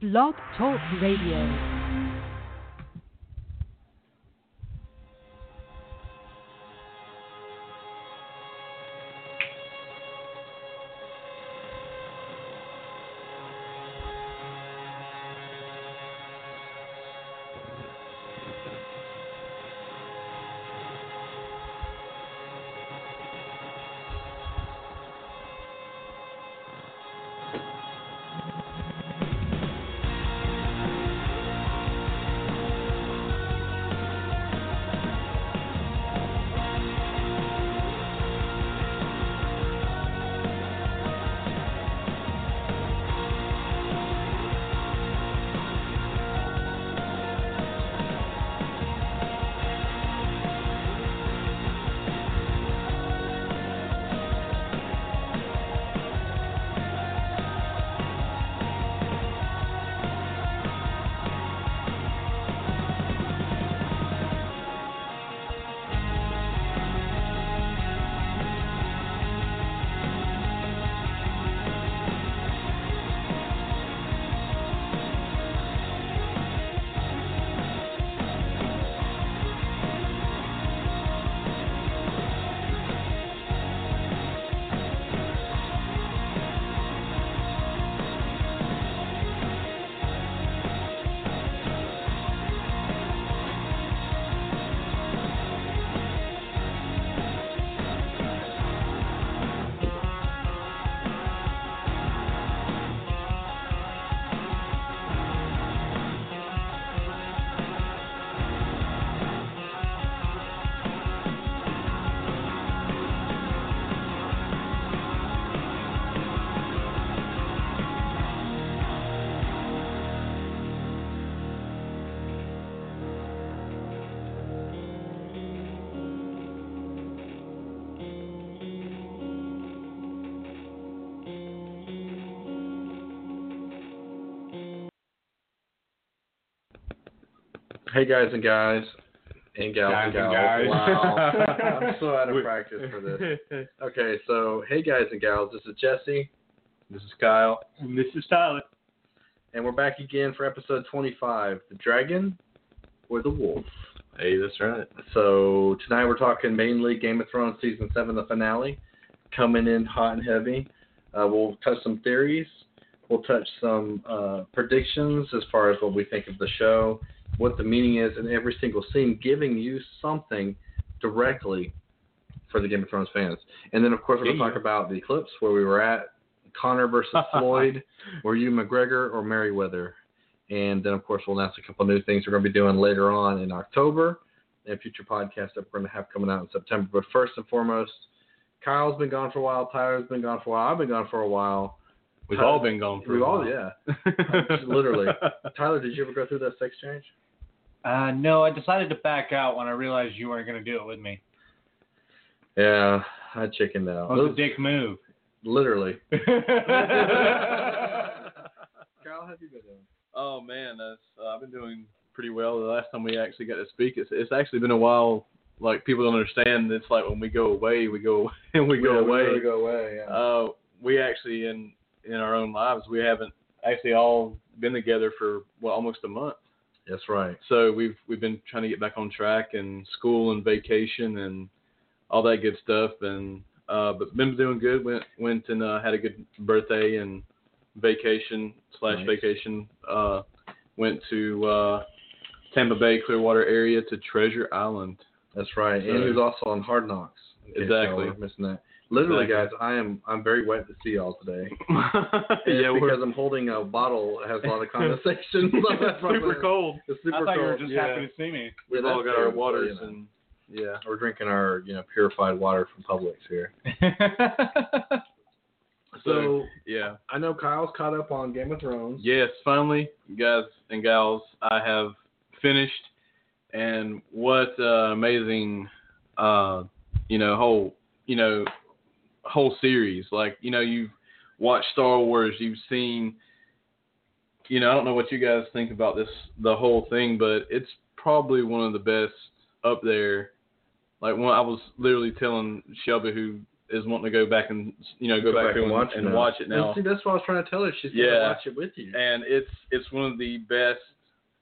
Blog Talk Radio. Hey guys and guys and gals Guys and and gals. guys. Wow. I'm so out of We- practice for this. Okay, so hey guys and gals, this is Jesse, This is Kyle. And this is Tyler. and we're back again for episode 25, the dragon or the wolf. Hey, that's right. So tonight we're talking mainly Game of Thrones season seven, the finale, coming in hot and heavy. Uh, we'll touch some theories. We'll touch some uh, predictions as far as what we think of the show, what the meaning is in every single scene, giving you something directly for the Game of Thrones fans. And then of course we're going to talk about the eclipse, where we were at, Connor versus Floyd. Were you McGregor or Mayweather? And then, of course, we'll announce a couple new things we're going to be doing later on in October and future podcasts that we're going to have coming out in September. But first and foremost, Kyle's been gone for a while. Tyler's been gone for a while. I've been gone for a while. We've Tyler- all been gone for We've all, while. yeah. Literally. Tyler, did you ever go through that sex change? Uh, no, I decided to back out when I realized you weren't going to do it with me. Yeah, I chickened out. It was a dick move. Literally. Kyle, how have you been doing? Oh man, that's uh, I've been doing pretty well. The last time we actually got to speak, it's it's actually been a while. Like people don't understand. It's like when we go away, we go and we go Yeah, away. really go away. Yeah. Uh, we actually in in our own lives, we haven't actually all been together for well almost a month. That's right. So we've we've been trying to get back on track and school and vacation and all that good stuff and uh but been doing good. Went went and uh, had a good birthday and vacation slash Nice. vacation. Uh went to uh Tampa Bay Clearwater area to Treasure Island. That's right. So- and he was also on Hard Knocks. in case y'all Exactly. Missing that. Literally, Exactly. guys, I am I'm very wet to see y'all today. yeah, because I'm holding a bottle that has a lot of condensation. it's super cold. It's I super thought you were just yeah. happy to see me. We've Yeah, all got our waters you know. and yeah. We're drinking our you know purified water from Publix here. So yeah. I know Kyle's caught up on Game of Thrones. Yes, finally, guys and gals, I have finished, and what uh, amazing, uh, you know, whole, you know, whole series. Like, you know, you've watched Star Wars, you've seen, you know, I don't know what you guys think about this, the whole thing, but it's probably one of the best up there. Like, one, I was literally telling Shelby, who is wanting to go back and you know go, back, to and, watch and now. watch it now. And see, that's what I was trying to tell her. She's Yeah. gonna watch it with you. and it's it's one of the best,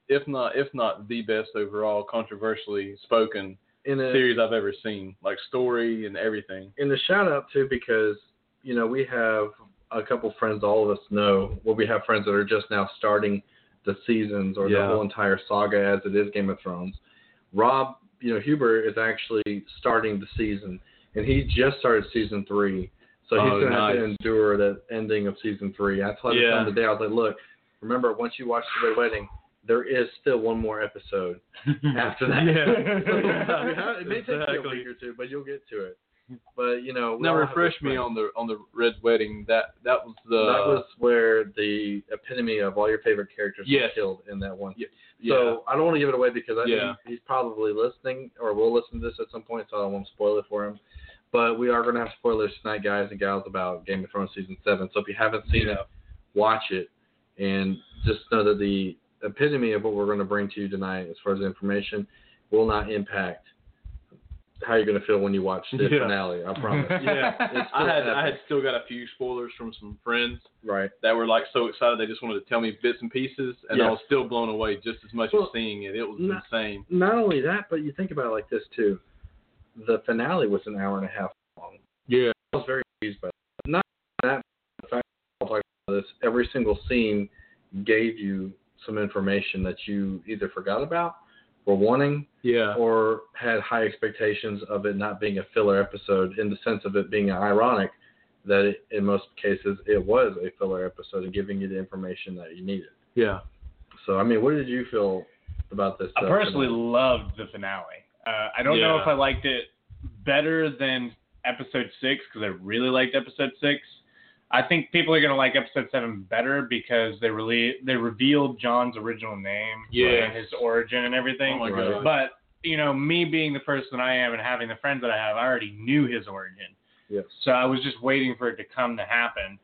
if not if not the best overall, controversially spoken in a series I've ever seen. Like story and everything. in the shout out too because you know we have a couple friends all of us know well we have friends that are just now starting the seasons or the whole entire saga as it is Game of Thrones. Rob, you know Huber is actually starting the season and he just started season three, so he's Oh, gonna have to endure the ending of season three. I told Yeah. him today I was like, look, remember once you watch the Red Wedding, there is still one more episode after that. Yeah. So, it may take you a Exactly. week or two, but you'll get to it. But you know, Now refresh me on the on the Red Wedding. That that was the that was where the epitome of all your favorite characters Yes. were killed in that one. yeah. So I don't want to give it away because I Yeah. he's probably listening or will listen to this at some point, so I don't want to spoil it for him. But we are going to have spoilers tonight, guys and gals, about Game of Thrones season seven. So if you haven't seen it, watch it, and just know that the epitome of what we're going to bring to you tonight, as far as information, will not impact how you're going to feel when you watch the Yeah. finale. I promise. yeah. I had still I had still got a few spoilers from some friends right. that were like so excited they just wanted to tell me bits and pieces, and I was still blown away just as much Well, as seeing it. It was not- insane. not only that, but you think about it like this too. The finale was an hour and a half long. Yeah. I was very pleased by that. Not that, the fact that I'll talk about this, every single scene gave you some information that you either forgot about, were wanting, Yeah. or had high expectations of it not being a filler episode in the sense of it being ironic that it, in most cases it was a filler episode and giving you the information that you needed. Yeah. So, I mean, what did you feel about this? I uh, personally finale? loved the finale. Uh, I don't know if I liked it better than episode six because I really liked episode six. I think people are gonna like episode seven better because they really they revealed Jon's original name Yes. and his origin and everything. Oh my god. But you know, me being the person I am and having the friends that I have, I already knew his origin. Yes. So I was just waiting for it to come to happen.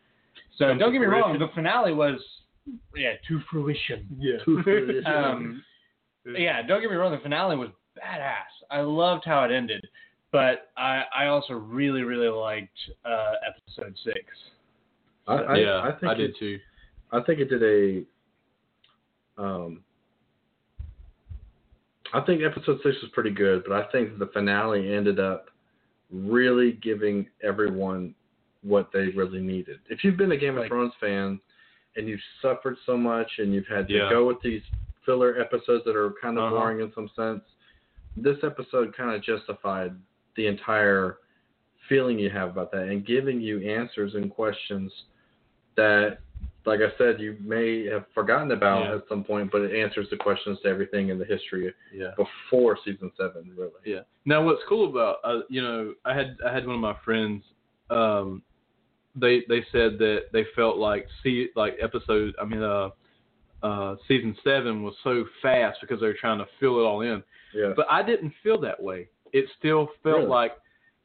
So Come don't get me wrong, the finale was yeah to fruition. yeah. Um, yeah, don't get me wrong, the finale was badass. I loved how it ended, but I I also really really liked uh, episode six. I, I, yeah. I think did it, too. I think it did a. Um, I think episode six was pretty good, but I think the finale ended up really giving everyone what they really needed. If you've been a Game of Like- Thrones fan and you've suffered so much and you've had to Yeah. go with these filler episodes that are kind of Uh-huh. boring in some sense, this episode kind of justified the entire feeling you have about that and giving you answers and questions that like I said, you may have forgotten about Yeah. at some point, but it answers the questions to everything in the history Yeah. before season seven, really. Yeah. Now, what's cool about uh, you know, I had I had one of my friends. Um, they they said that they felt like see like episode. I mean, uh, uh, season seven was so fast because they were trying to fill it all in. Yeah. But I didn't feel that way. It still felt Really? like,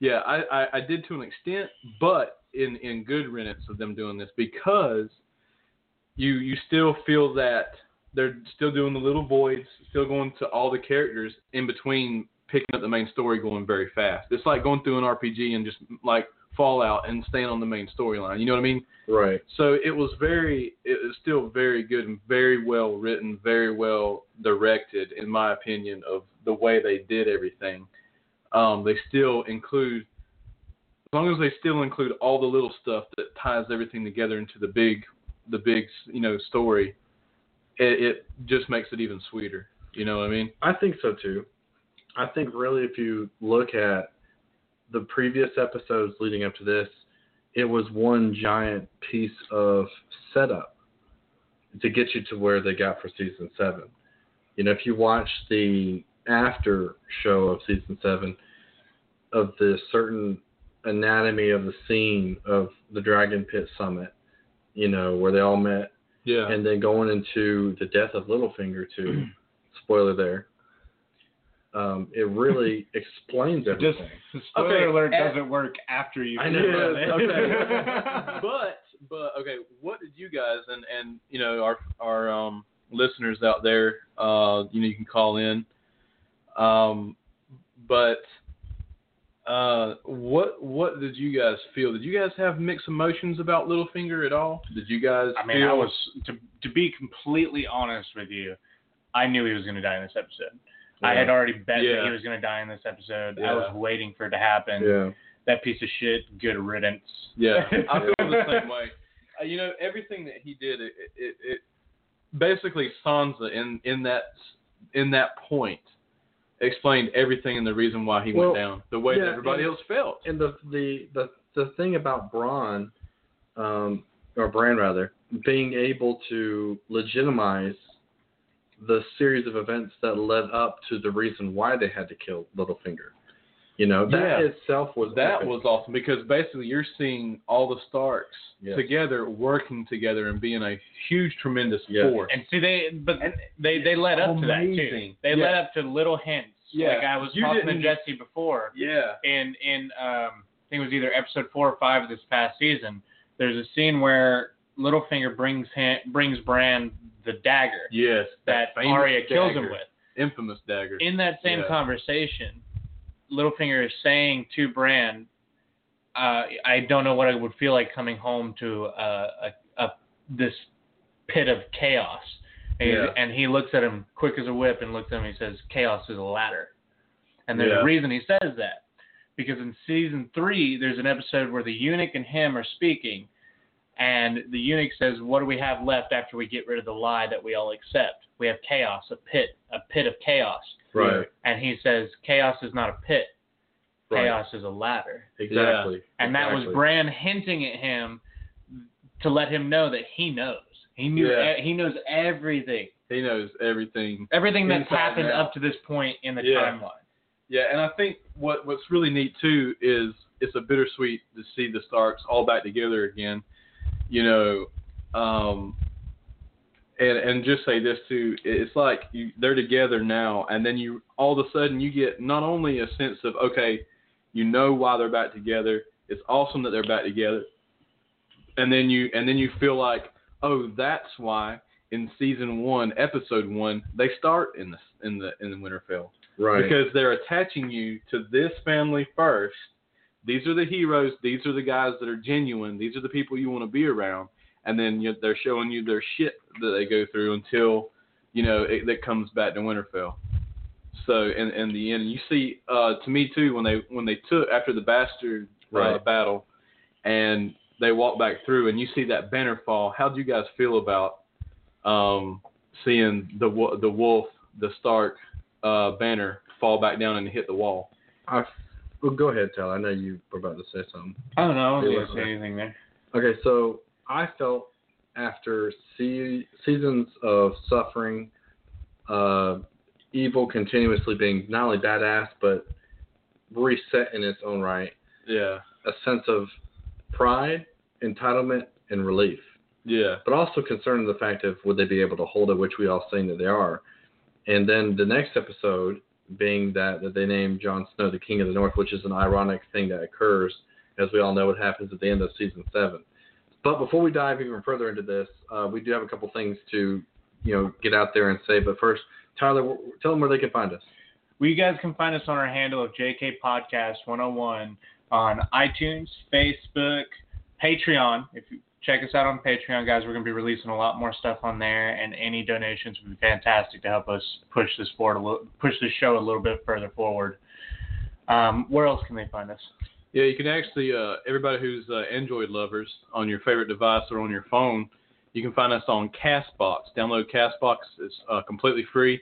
yeah, I, I I did to an extent, but in in good riddance of them doing this because you you still feel that they're still doing the little voids, still going to all the characters in between picking up the main story going very fast. It's like going through an RPG and just like Fallout and staying on the main storyline. You know what I mean? right. So it was very, it was still very good and very well written, very well directed, in my opinion, of the way they did everything. Um, they still include, as long as they still include all the little stuff that ties everything together into the big, the big, you know, story. It, it just makes it even sweeter. You know what I mean? I think so too. I think really, if you look at the previous episodes leading up to this, it was one giant piece of setup to get you to where they got for season seven. You know, if you watch the after show of season seven of the certain anatomy of the scene of the Dragon Pit Summit, you know, where they all met Yeah. and then going into the death of Littlefinger too. spoiler there. Um, it really explains Just spoiler Okay, alert and- doesn't work after you. I finish know, it. okay. but but okay, what did you guys and and you know our our um listeners out there, uh, you know, you can call in. Um, but Uh, what what did you guys feel? Did you guys have mixed emotions about Littlefinger at all? Did you guys? I mean, feel, I was to to be completely honest with you, I knew he was going to die in this episode. I had already bet that he was going to die in this episode. Yeah. I was waiting for it to happen. Yeah. That piece of shit, good riddance. Yeah, I feel the same way. Uh, you know, everything that he did, it, it, it basically Sansa in in that in that point explained everything and the reason why he Well, went down the way yeah, that everybody and- else felt. And the the the the thing about Braun, um, or Bran rather, being able to legitimize the series of events that led up to the reason why they had to kill Littlefinger. You know, that Yeah. itself was That epic. was awesome because basically you're seeing all the Starks Yes. together working together and being a huge, tremendous Yes. force. And see, they but And they they led up to that too. They Yeah. led up to little hints. Yeah. Like I was You talking to Jesse before, yeah, and in um, I think it was either episode four or five of this past season. There's a scene where Littlefinger brings him, brings Bran the dagger yes, that famous Arya kills him with. infamous dagger. In that same Yeah. conversation, Littlefinger is saying to Bran, uh, "I don't know what it would feel like coming home to uh, a, a this pit of chaos." And, he- Yeah. and he looks at him quick as a whip and looks at him. and He says, "Chaos is a ladder." And there's Yeah. a reason he says that, because in season three, there's an episode where the eunuch and him are speaking, and the eunuch says, "What do we have left after we get rid of the lie that we all accept? We have chaos, a pit, a pit of chaos." Right. And he says, "Chaos is not a pit. Right. Chaos is a ladder." Exactly. And that was Bran hinting at him to let him know that he knows. He knew. Yeah. he knows everything. He knows everything. Everything that's happened up to this point in the Yeah. timeline. Yeah, and I think what what's really neat too is it's a bittersweet to see the Starks all back together again. You know, um, and and just say this too, it's like you, they're together now, and then you all of a sudden you get not only a sense of okay, you know why they're back together. It's awesome that they're back together, and then you and then you feel like oh that's why in season one, episode one, they start in the in the in the Winterfell Right. because they're attaching you to this family first. These are the heroes. These are the guys that are genuine. These are the people you want to be around. And then you, they're showing you their shit that they go through until, you know, it, that comes back to Winterfell. So in in the end, you see, uh, to me too, when they when they took after the bastard uh, Right. battle, and they walk back through, and you see that banner fall. How do you guys feel about um, seeing the the wolf, the Stark uh, banner fall back down and hit the wall? I, well, go ahead, Tal. I know you were about to say something. I don't know. I Yeah. wasn't gonna say anything there. Okay, so I felt after se- seasons of suffering, uh, evil continuously being not only badass but reset in its own right, Yeah, a sense of pride, entitlement, and relief. yeah, But also concerned the fact of would they be able to hold it, which we all saying that they are. And then the next episode being that, that they named Jon Snow the King of the North, which is an ironic thing that occurs, as we all know what happens at the end of season seven. But before we dive even further into this, uh, we do have a couple things to, you know, get out there and say. But first, Tyler, tell them where they can find us. Well, you guys can find us on our handle of JK Podcast 101 on iTunes, Facebook, Patreon. If you check us out on Patreon, guys, we're going to be releasing a lot more stuff on there, and any donations would be fantastic to help us push this forward a little, push this show a little bit further forward. Um, where else can they find us? Yeah. You can actually, uh, everybody who's uh, Android lovers on your favorite device or on your phone, you can find us on Castbox. Download Castbox; it's uh, completely free.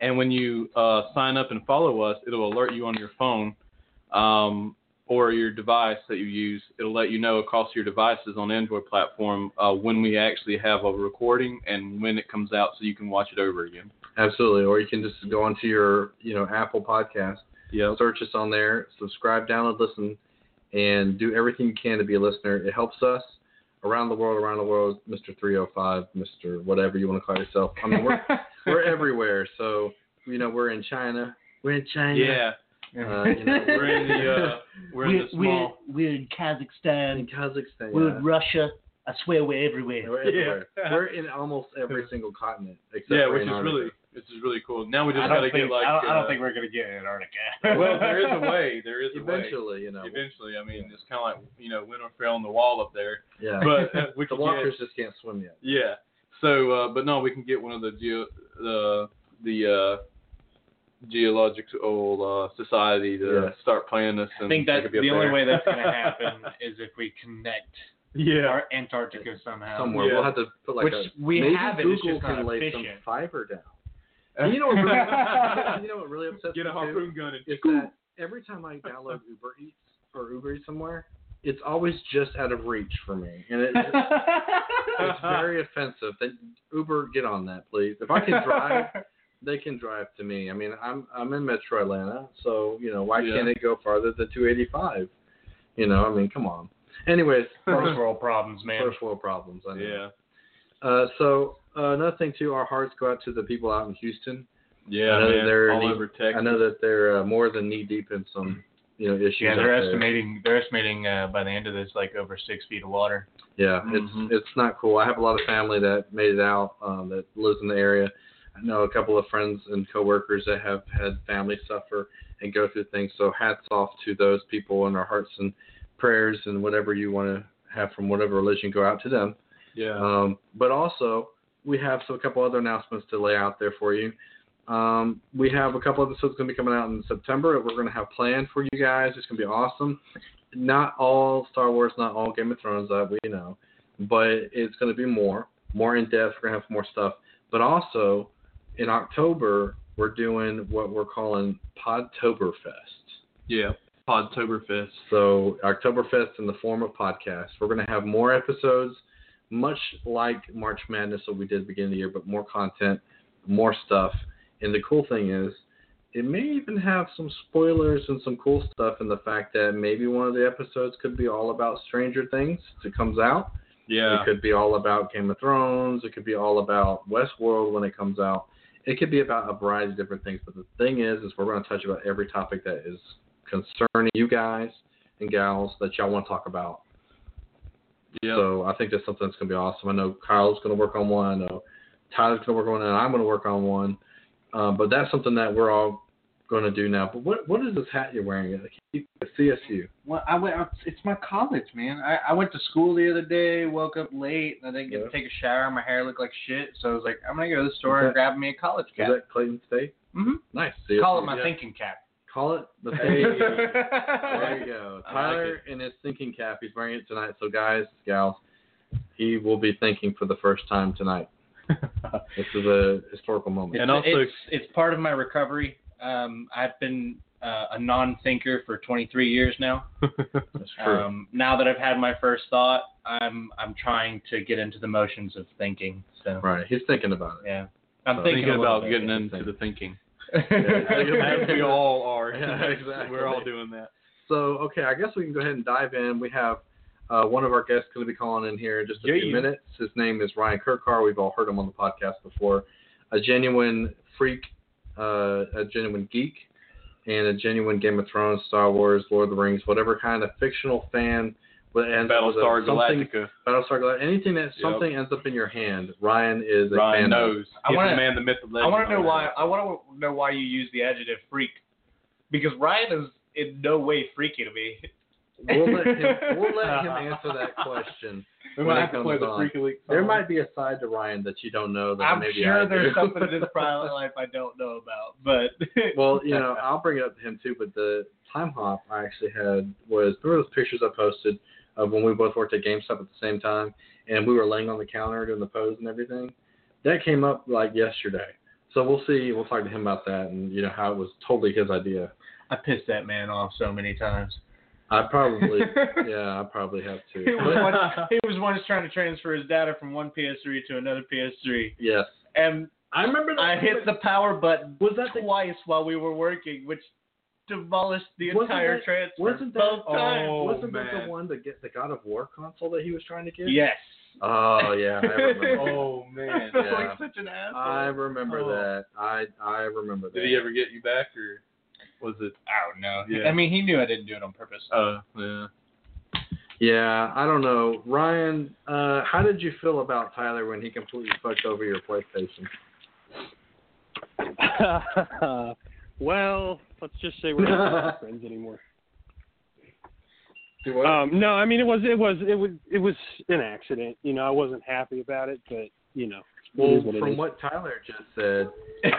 And when you uh, sign up and follow us, it'll alert you on your phone um, or your device that you use. It'll let you know across your devices on Android platform uh, when we actually have a recording and when it comes out, so you can watch it over again. Absolutely. Or you can just go onto your, you know, Apple podcast Yeah. search us on there, subscribe, download, listen, and do everything you can to be a listener. It helps us around the world, around the world, Mr. 305, Mr. whatever you want to call yourself. I mean, we're, we're everywhere. So, you know, we're in China. We're in China. Yeah. Uh, you know, We're in the uh, we're in the small. we're in Kazakhstan. in Kazakhstan. We're yeah. in Russia. I swear we're everywhere. We're everywhere. Yeah. We're in almost every single continent except yeah, which is Antarctica. really which is really cool. Now we just gotta get like. I, don't, I don't uh, think we're gonna get Antarctica. well, there is a way. There is a way. eventually, you know. Eventually, I mean, it's kind of like you know Winterfell on the wall up there, Yeah. but uh, we the can walkers get just can't swim yet. yeah. So, uh, but no, we can get one of the geo the the uh, geological uh, society to Yeah. start playing this. And I think that's could be up the only there. way that's gonna happen is if we connect Yeah. our Antarctica somehow. Somewhere Yeah. we'll have to put like Which a we maybe have it, Google it's just can not lay some fiber down. And you know what really, you know what really upsets me? Get a me too? harpoon gun and is that every time I download Uber Eats or Uber Eats somewhere, it's always just out of reach for me, and it, it's very offensive. That Uber get on that, please. If I can drive, they can drive to me. I mean, I'm I'm in Metro Atlanta, so you know why Yeah. can't it go farther than 285? You know, I mean, come on. Anyways, First world problems, man. first world problems. I know. Yeah. Uh, so uh, another thing too, our hearts go out to the people out in Houston. Yeah, I know man. they're all knee- over Texas. I know that they're uh, more than knee deep in some you know issues. Yeah, they're there. estimating they're estimating uh, by the end of this like over six feet of water. Yeah, Mhm. it's it's not cool. I have a lot of family that made it out um, that lives in the area. I know a couple of friends and coworkers that have had family suffer and go through things. So hats off to those people and our hearts and prayers and whatever you want to have from whatever religion go out to them. yeah. Um, but also we have so a couple other announcements to lay out there for you. Um, we have a couple episodes going to be coming out in September. that We're going to have planned for you guys. It's going to be awesome. Not all Star Wars, not all Game of Thrones, that we know, but it's going to be more, more in depth. We're going to have more stuff. But also in October, we're doing what we're calling Podtoberfest. yeah. Podtoberfest. So Oktoberfest in the form of podcasts. We're going to have more episodes, much like March Madness that we did beginning of the year, but more content, more stuff. And the cool thing is, it may even have some spoilers and some cool stuff in the fact that maybe one of the episodes could be all about Stranger Things it comes out. Yeah. It could be all about Game of Thrones. It could be all about Westworld when it comes out. It could be about a variety of different things. But the thing is, is we're going to touch about every topic that is concerning you guys and gals that y'all want to talk about. Yeah. So I think that's something that's going to be awesome. I know Kyle's going to work on one. I know Tyler's going to work on one, and I'm going to work on one. Um, but that's something that we're all going to do now. But what what is this hat you're wearing? Keep- CSU. Well, I went. It's my college, man. I, I went to school the other day. Woke up late. and I didn't get Yeah. to take a shower. My hair looked like shit. So I was like, I'm gonna go to the store and grab me a college cap. Is that Clayton State? Mm-hmm. Nice. CSU. Call it my yeah. thinking cap. Call it the Hey. There you go. I like Tyler in his thinking cap. He's wearing it tonight. So guys, gals, he will be thinking for the first time tonight. This is a historical moment. And also- it's, it's part of my recovery. Um, I've been uh, a non-thinker for 23 years now. That's true. Um, now that I've had my first thought, I'm I'm trying to get into the motions of thinking. So right. He's thinking about it. yeah, I'm So thinking, thinking about getting Interesting. into the thinking. Yeah, As we all are. Yeah, exactly. We're all doing that. So okay, I guess we can go ahead and dive in. We have uh, one of our guests going to be calling in here in just a few Yeah. minutes. His name is Ryan Kirkar. We've all heard him on the podcast before. A genuine freak, uh, a genuine geek, and a genuine Game of Thrones, Star Wars, Lord of the Rings, whatever kind of fictional fan. But ends up with a- Battlestar something- Galactica. Battlestar Galactica. Anything that Yep. something ends up in your hand, Ryan is a Ryan fan of. knows. I wanna- man, the myth, the I want to know why. I want to know why you use the adjective freak, because Ryan is in no way freaky to me. We'll let him. We'll let him answer that question. We might have to play comes the on. Freaky League. There might be a side to Ryan that you don't know that I'm maybe sure I there's do. something in his private life I don't know about, but well, you know, I'll bring it up to him too. But the time hop I actually had was remember those pictures I posted of when we both worked at GameStop at the same time, and we were laying on the counter doing the pose and everything. That came up like yesterday. So we'll see. We'll talk to him about that and you know how it was totally his idea. I pissed that man off so many times. I probably, yeah, I probably have He to. was, once, he was once trying to transfer his data from one PS3 to another PS3, yes, and I remember. I hit the power button Was that the twice while we were working, which demolished the Wasn't entire that- transfer. wasn't that- both times. Oh, Wasn't that the one that get the God of War console that he was trying to get? Yes. Oh yeah, I remember. Oh man. Yeah. like such an asshole. I remember Oh. that. I I remember that. Did he ever get you back, or was it? I don't know. Yeah. I mean, he knew I didn't do it on purpose. Uh, yeah. Yeah, I don't know. Ryan, uh, how did you feel about Tyler when he completely fucked over your PlayStation? well, let's just say we're not friends anymore. Um, no, I mean it was it was it was it was an accident. You know, I wasn't happy about it, but you know, well, what from what Tyler just said,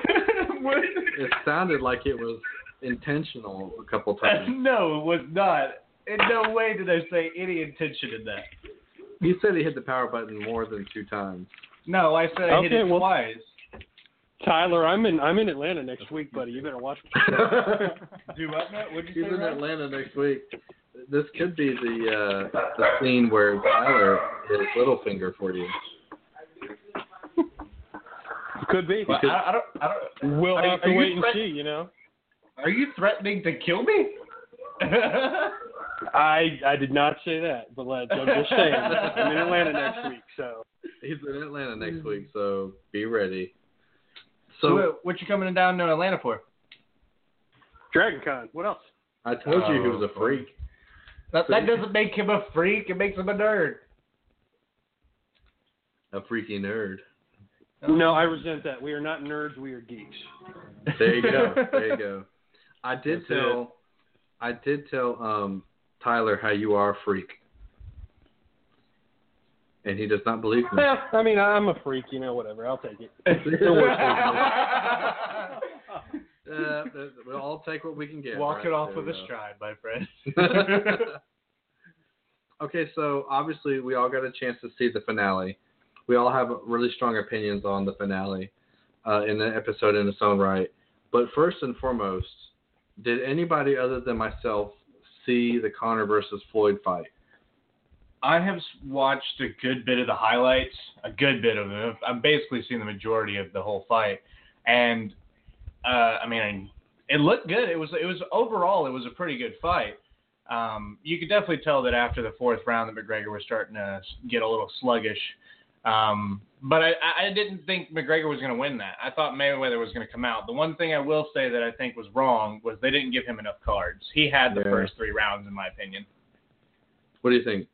What? it sounded like it was intentional a couple times. no, it was not. In no way did I say any intention in that. You said he hit the power button more than two times. No, I said I hit it well- twice. Tyler, I'm in I'm in Atlanta next week, buddy. You better watch. Do what? now? What'd you He's say? in Ryan? Atlanta next week. This could be the uh, the scene where Tyler hit little finger for you. Could be. Well, I, I don't. I don't. We'll Are have to wait and see. You know. Are you threatening to kill me? I I did not say that, but let, I'm just saying I'm in Atlanta next week, so He's in Atlanta next week, so be ready. So, So what, what you coming down to Atlanta for? Dragon Con. What else? I told you he was a freak. That, that doesn't make him a freak. It makes him a nerd. A freaky nerd. No, I resent that. We are not nerds. We are geeks. There you go. There you go. I did That's tell I did tell um Tyler how you are a freak. And he does not believe me. Well, I mean, I'm a freak. You know, whatever. I'll take it. Uh, we'll all take what we can get. Walk right? it off There with a stride, my friend. okay, so obviously we all got a chance to see the finale. We all have really strong opinions on the finale uh, in the episode in its own right. But first and foremost, did anybody other than myself see the Connor versus Floyd fight? I have watched a good bit of the highlights, a good bit of them. I've basically seen the majority of the whole fight, and uh, I mean, it looked good. It was it was overall it was a pretty good fight. Um, you could definitely tell that after the fourth round that McGregor was starting to get a little sluggish. Um, but I, I didn't think McGregor was going to win that. I thought Mayweather was going to come out. The one thing I will say that I think was wrong was they didn't give him enough cards. He had the Yeah. first three rounds, in my opinion. What do you think?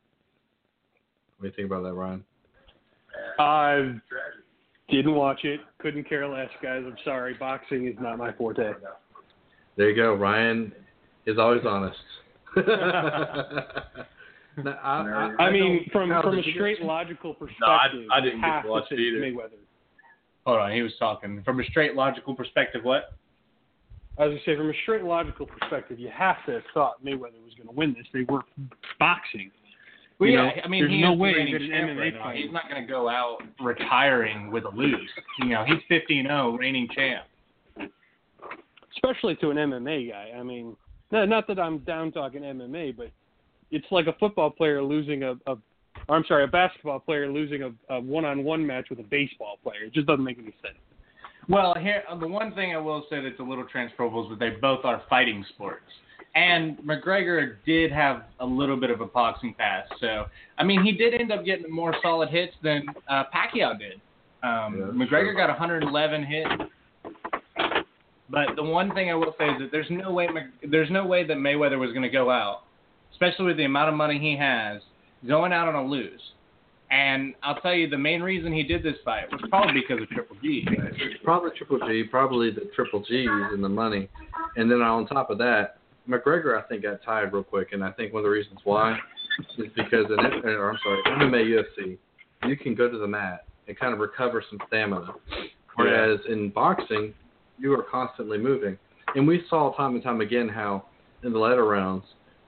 What do you think about that, Ryan? I didn't watch it. Couldn't care less, guys. I'm sorry. Boxing is not my forte. There you go. Ryan is always honest. No, I, I, I mean, from Now, from a did get- straight logical perspective, I- I didn't you get to watch it either. Mayweather. Hold on, he was talking from a straight logical perspective. What? As I was gonna say, from a straight logical perspective, you have to have thought Mayweather was going to win this. They were boxing. Well, You yeah, know, I mean, there's he no way that an MMA right fight- He's not going to go out retiring with a lose. You know, he's 15-0, reigning champ. especially to an MMA guy. I mean, no, not that I'm down talking MMA, but it's like a football player losing a, a or I'm sorry, a basketball player losing a, a one-on-one match with a baseball player. It just doesn't make any sense. Well, here the one thing I will say that's a little transferable is that they both are fighting sports. And McGregor did have a little bit of a boxing past, so I mean he did end up getting more solid hits than uh, Pacquiao did. Um, Yeah, McGregor true. got 111 hits, but the one thing I will say is that there's no way there's no way that Mayweather was going to go out, especially with the amount of money he has, going out on a lose. And I'll tell you, the main reason he did this fight was probably because of Triple G. probably Triple G, probably the Triple G's and the money, and then on top of that, McGregor I think got tired real quick, and I think one of the reasons why is because in it, or I'm sorry, MMA UFC, you can go to the mat and kind of recover some stamina, whereas in boxing, you are constantly moving, and we saw time and time again how in the later rounds.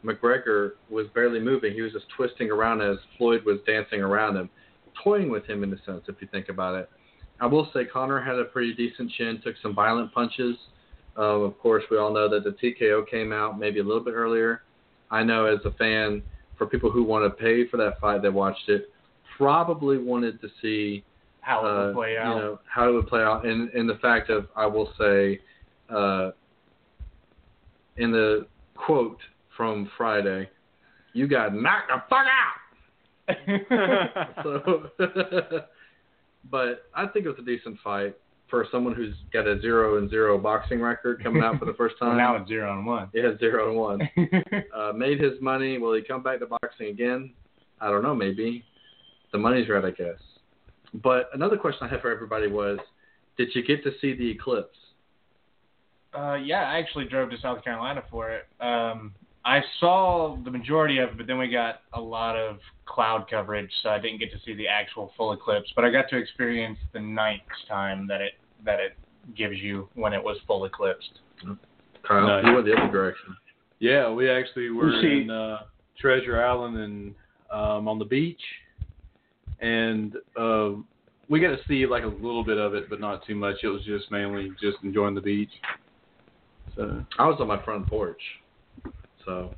McGregor was barely moving. He was just twisting around as Floyd was dancing around him, toying with him in a sense, if you think about it. I will say Connor had a pretty decent chin, took some violent punches. Um, of course, we all know that the TKO came out maybe a little bit earlier. I know as a fan, for people who want to pay for that fight that watched it, probably wanted to see How it uh, would play out. you know how it would play out, and and the fact of I will say, uh, in the quote from Friday, you got knocked the fuck out. So, but I think it was a decent fight. For someone who's got a zero and zero boxing record coming out for the first Well, time. now it's zero and one. he has zero and one. Uh, made his money. Will he come back to boxing again? I don't know. Maybe. The money's right, I guess. But another question I had for everybody was, did you get to see the eclipse? Uh, yeah, I actually drove to South Carolina for it. Um, I saw the majority of it, but then we got a lot of cloud coverage, so I didn't get to see the actual full eclipse. But I got to experience the night time that it that it gives you when it was full eclipsed. Kyle, Nice. you went the other direction. Yeah, we actually were see- in uh, Treasure Island and um, on the beach, and uh, we got to see like a little bit of it, but not too much. It was just mainly just enjoying the beach. So I was on my front porch, so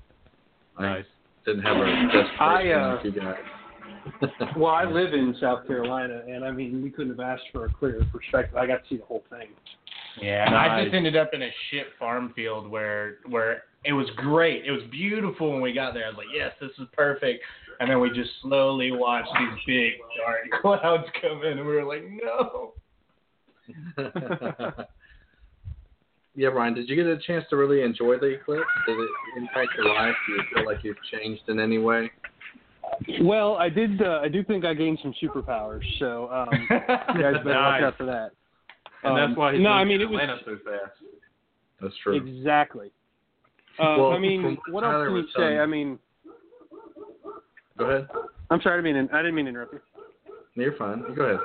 I nice. Didn't have a desperation I, uh, you got. Well, I live in South Carolina, and I mean, we couldn't have asked for a clearer perspective. I got to see the whole thing. Yeah, and I just ended up in a shit farm field where where it was great. It was beautiful when we got there. I was like, yes, this is perfect. And then we just slowly watched these big dark clouds come in, and we were like, no. yeah, Ryan, did you get a chance to really enjoy the eclipse? Did it impact your life? Do you feel like you've changed in any way? Well, I did. Uh, I do think I gained some superpowers, so um, you guys better watch out for that. And Um, that's why he's no, I mean to it was so fast. That's true. exactly. Uh, Well, I mean, what Tyler else can you was say? I mean, Go ahead. I'm sorry, I didn't mean I didn't mean to interrupt you. No, you're fine. Go ahead.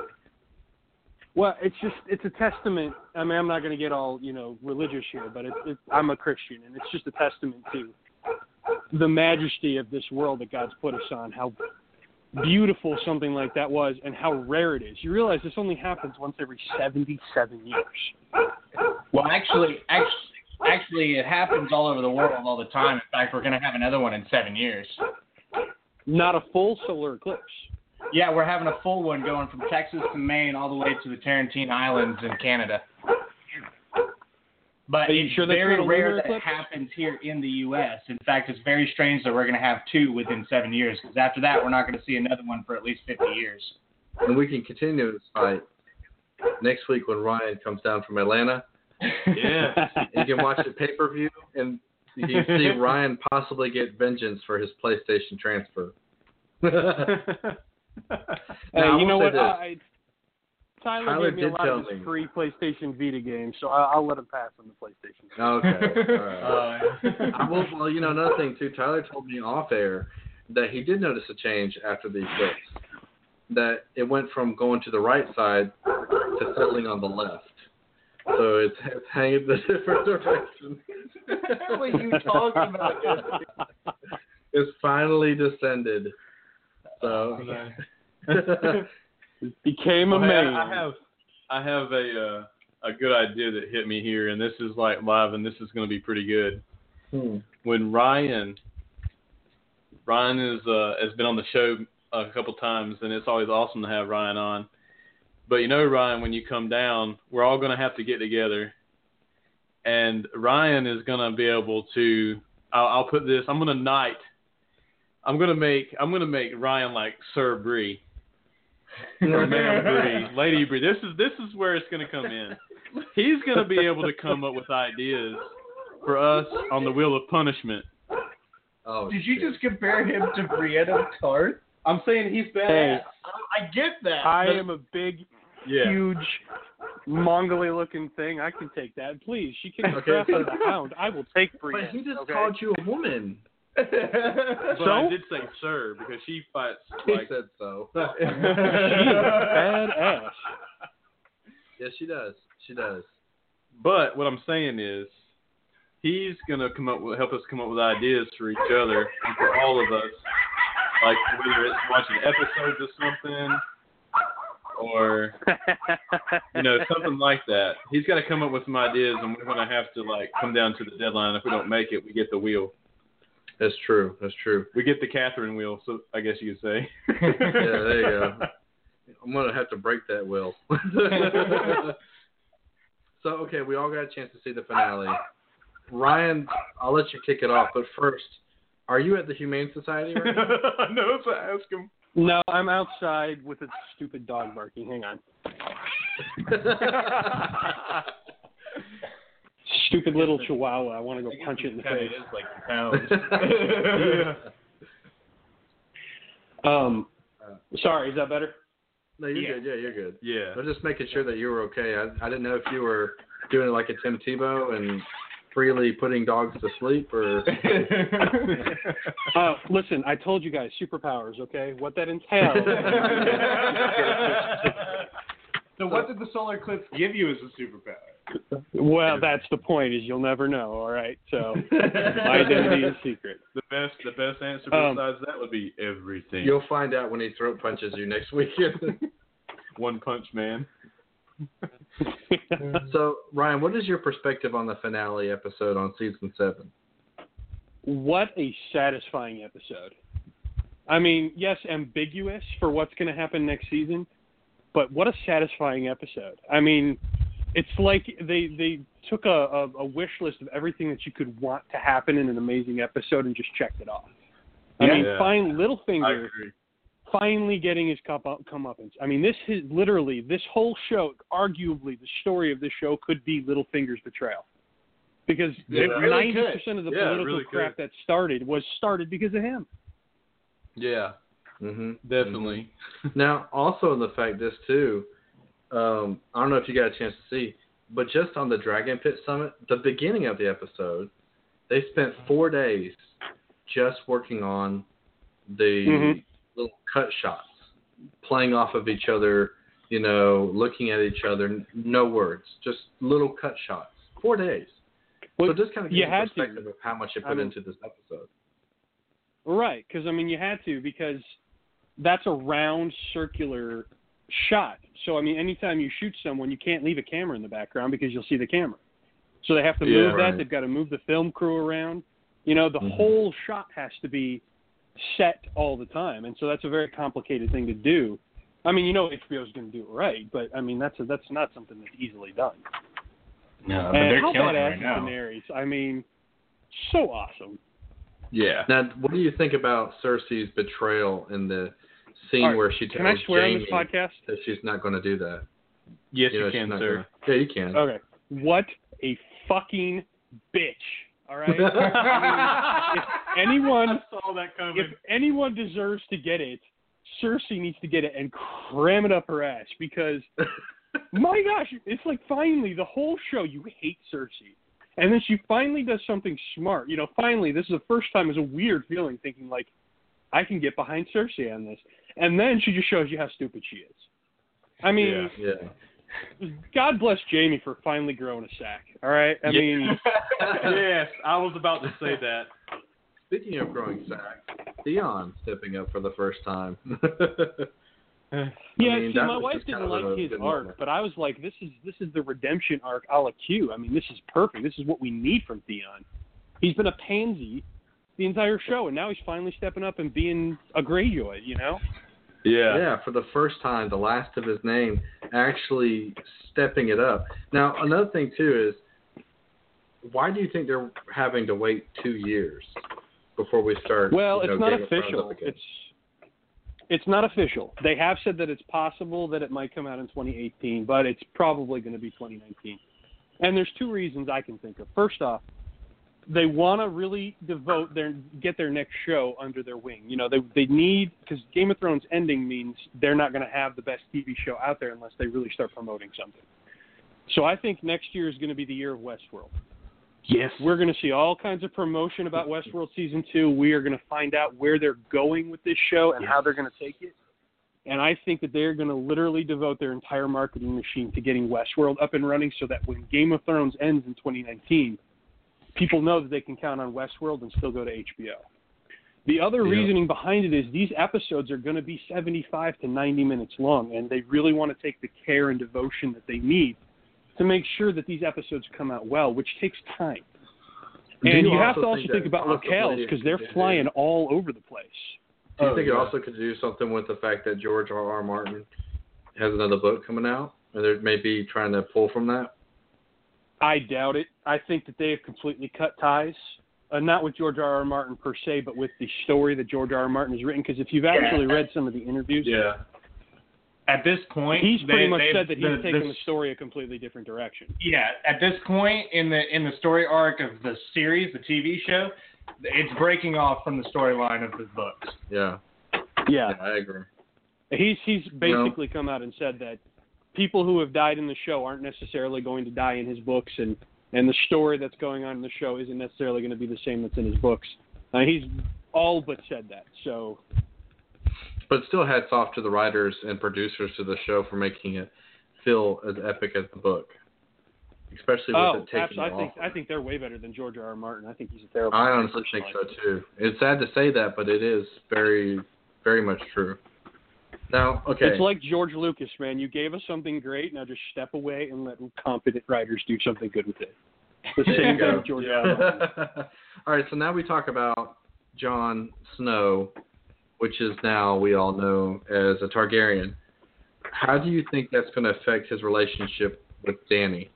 Well, it's just it's a testament. I mean, I'm not going to get all you know religious here, but it's, it's I'm a Christian, and it's just a testament to the majesty of this world that God's put us on. How beautiful something like that was, and how rare it is. You realize this only happens once every 77 years. Well, actually, actually, actually, it happens all over the world all the time. In fact, we're gonna have another one in seven years. Not a full solar eclipse. Yeah, we're having a full one going from Texas to Maine all the way to the Tarantine Islands in Canada. But Are you it's sure that's very rare that it happens here in the U.S. In fact, it's very strange that we're going to have two within seven years. Because after that, we're not going to see another one for at least 50 years. And we can continue this fight next week when Ryan comes down from Atlanta. Yeah. You can watch the pay per view, and you can see Ryan possibly get vengeance for his PlayStation transfer. Hey, Now, you know what? this. I, Tyler, Tyler gave me a lot of his free PlayStation Vita games, so I'll, I'll let him pass on the PlayStation. Okay. All right. Uh, I will, well, you know, another thing too. Tyler told me off air that he did notice a change after the eclipse. That it went from going to the right side to settling on the left. So it's, it's hanging the different direction. what are you talking about? It's finally descended. So. Became a Well, man. I, I have I have a uh, a good idea that hit me here, and this is like live, and this is going to be pretty good. Hmm. When Ryan Ryan is uh, has been on the show a couple times, and it's always awesome to have Ryan on. But you know, Ryan, when you come down, we're all going to have to get together, and Ryan is going to be able to. I'll, I'll put this. I'm going to knight. I'm going to make. I'm going to make Ryan like Sir Bree or Ma'am Bree, Lady Bree. This is this is where it's going to come in. He's going to be able to come up with ideas for us on the wheel of punishment. Oh, Did you shit. just compare him to Brianna Tart? I'm saying he's Hey. I get that. I am a big, yeah. huge, mongly looking thing. I can take that. Please, she kicked the Okay. crap out of the hound. I will take But he just okay? called you a woman. But I did say sir because she fights He like said so. She is badass. yes, she does. She does. But what I'm saying is, he's gonna come up with help us come up with ideas for each other and for all of us. Like whether it's watching episodes of something or you know something like that. He's got to come up with some ideas, and we're gonna have to like come down to the deadline. If we don't make it, we get the wheel. That's true. That's true. We get the Catherine wheel. So I guess you could say. Yeah, there you go. I'm gonna have to break that wheel. so okay, we all got a chance to see the finale. Ryan, I'll let you kick it off, but first, are you at the Humane Society right now? I know to ask him. no, I'm outside with a stupid dog barking. Hang on. Stupid little chihuahua. I want to go I punch it in the face. is like pounds. Um, sorry, is that better? No, you're Yeah. good. Yeah, you're good. Yeah. I'm just making sure that you were okay. I, I didn't know if you were doing it like a Tim Tebow and freely putting dogs to sleep, or Uh, listen, I told you guys superpowers. Okay, what that entails. so what did the solar eclipse give you as a superpower? Well, that's the point. Is you'll never know. All right, so my identity is secret. The best, the best answer Um, besides that would be everything. you'll find out when he throat punches you next weekend. One Punch Man. so, Ryan, what is your perspective on the finale episode on season seven? what a satisfying episode. I mean, yes, ambiguous for what's going to happen next season, but what a satisfying episode. I mean, it's like they they took a, a, a wish list of everything that you could want to happen in an amazing episode and just checked it off. I mean, Yeah. fine, I Littlefinger finally getting his cup up come up, comeuppance. I mean, this is literally this whole show. Arguably, the story of this show could be Littlefinger's betrayal, because Yeah, it really ninety could. percent of the Yeah, political really crap that started was started because of him. Yeah, Mm-hmm. definitely. Now, also in the fact this too, um, I don't know if you got a chance to see, but just on the Dragon Pit Summit, the beginning of the episode, they spent four days just working on the Mhm. little cut shots, playing off of each other, you know, looking at each other, no words, just little cut shots. Four days. Well, so just kind of you give you to. perspective of how much I put mean- into this episode. Right, because I mean, you had to because that's a round circular shot. So I mean, anytime you shoot someone, you can't leave a camera in the background because you'll see the camera. So they have to Yeah, move right. that. They've got to move the film crew around. You know, the Mhm. whole shot has to be set all the time, and so that's a very complicated thing to do. I mean, you know, HBO's going to do it right, but I mean, that's a, that's not something that's easily done. No, but and they're how killing it badass right now. Daenerys? I mean, so awesome. Yeah. Now, what do you think about Cersei's betrayal in the scene All right, where she tells Can I swear Jaime on this podcast? that she's not going to do that? Yes, you, know, she's can, not sir. gonna- Yeah, you can. Okay. What a fucking bitch. All right. I mean, if anyone, I saw that coming. if anyone deserves to get it, Cersei needs to get it and cram it up her ass because, my gosh, it's like finally the whole show you hate Cersei, and then she finally does something smart. You know, finally this is the first time. It's a weird feeling thinking like, I can get behind Cersei on this, and then she just shows you how stupid she is. I mean, Yeah. God bless Jaime for finally growing a sack. All right. I Yeah. mean, yes, I was about to say that. Speaking of growing sacks, Theon stepping up for the first time. yeah. mean, see, my wife didn't like a his arc, moment. but I was like, this is this is the redemption arc a la Q. I mean, this is perfect. This is what we need from Theon. He's been a pansy the entire show, and now he's finally stepping up and being a Greyjoy. You know. Yeah. yeah, for the first time, the last of his name actually stepping it up. Now, another thing too is, why do you think they're having to wait two years before we start? Well, you know, it's not Game of official. It's it's not official. They have said that it's possible that it might come out in 2018, but it's probably going to be 2019. And there's two reasons I can think of. First off, they want to really devote their get their next show under their wing. You know, they they need because Game of Thrones ending means they're not going to have the best TV show out there unless they really start promoting something. So I think next year is going to be the year of Westworld. Yes. We're going to see all kinds of promotion about Westworld season two. We are going to find out where they're going with this show and how they're going to take it. And I think that they're going to literally devote their entire marketing machine to getting Westworld up and running so that when Game of Thrones ends in 2019, people know that they can count on Westworld and still go to HBO. The other Yeah. reasoning behind it is these episodes are going to be 75 to 90 minutes long, and they really want to take the care and devotion that they need to make sure that these episodes come out well, which takes time. And you you have to also think think about locales because they're it- flying all over the place. Do you Oh, think it oh, also could do something with the fact that George R. R. Martin has another book coming out, and they're maybe trying to pull from that? I doubt it. I think that they have completely cut ties, uh, not with George R. R. Martin per se, but with the story that George R. R. Martin has written. Because if you've actually read some of the interviews, Yeah. at this point, He's pretty they- much said that he's the- taking the the story a completely different direction. yeah, at this point in the in the story arc of the series, the TV show, it's breaking off from the storyline of the books. Yeah, Yeah. yeah, I agree. He's he's basically come out and said that people who have died in the show aren't necessarily going to die in his books, and and the story that's going on in the show isn't necessarily going to be the same that's in his books. Uh, he's all but said that. So But still, hats off to the writers and producers to the show for making it feel as epic as the book, especially with oh, it taking absolutely. I think I think they're way better than George R. R. Martin. I think he's a terrible. I honestly think so too. It's sad to say that, but it is very, very much true. Now, okay, It's like George Lucas, man. You gave us something great. Now just step away and let competent writers do something good with it. The same thing George. R. All right, so now we talk about Jon Snow, which is now we all know as a Targaryen. How do you think that's going to affect his relationship with Danny?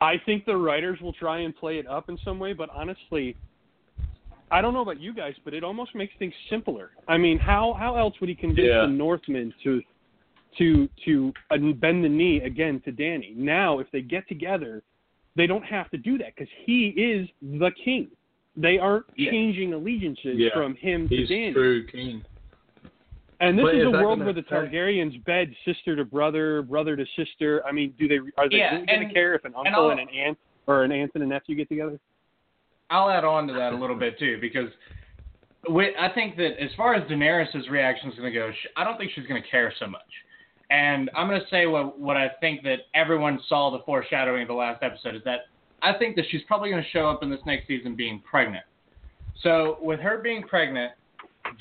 I think the writers will try and play it up in some way, but honestly, I don't know about you guys, but it almost makes things simpler. I mean, how how else would he convince Yeah. the Northmen to to to uh, bend the knee again to Danny? Now, if they get together, they don't have to do that because he is the king. They aren't Yeah. changing allegiances Yeah. from him to He's Danny. true king. And this But is is a world where the affect- Targaryens bed sister to brother, brother to sister. I mean, do they are they Yeah, really going and- to care if an uncle I'll- and an aunt or an aunt and a nephew get together? I'll add on to that a little bit too, because wi- I think that as far as Daenerys' reaction is going to go, sh- I don't think she's going to care so much. And I'm going to say what what I think that everyone saw the foreshadowing of the last episode is that I think that she's probably going to show up in this next season being pregnant. So with her being pregnant,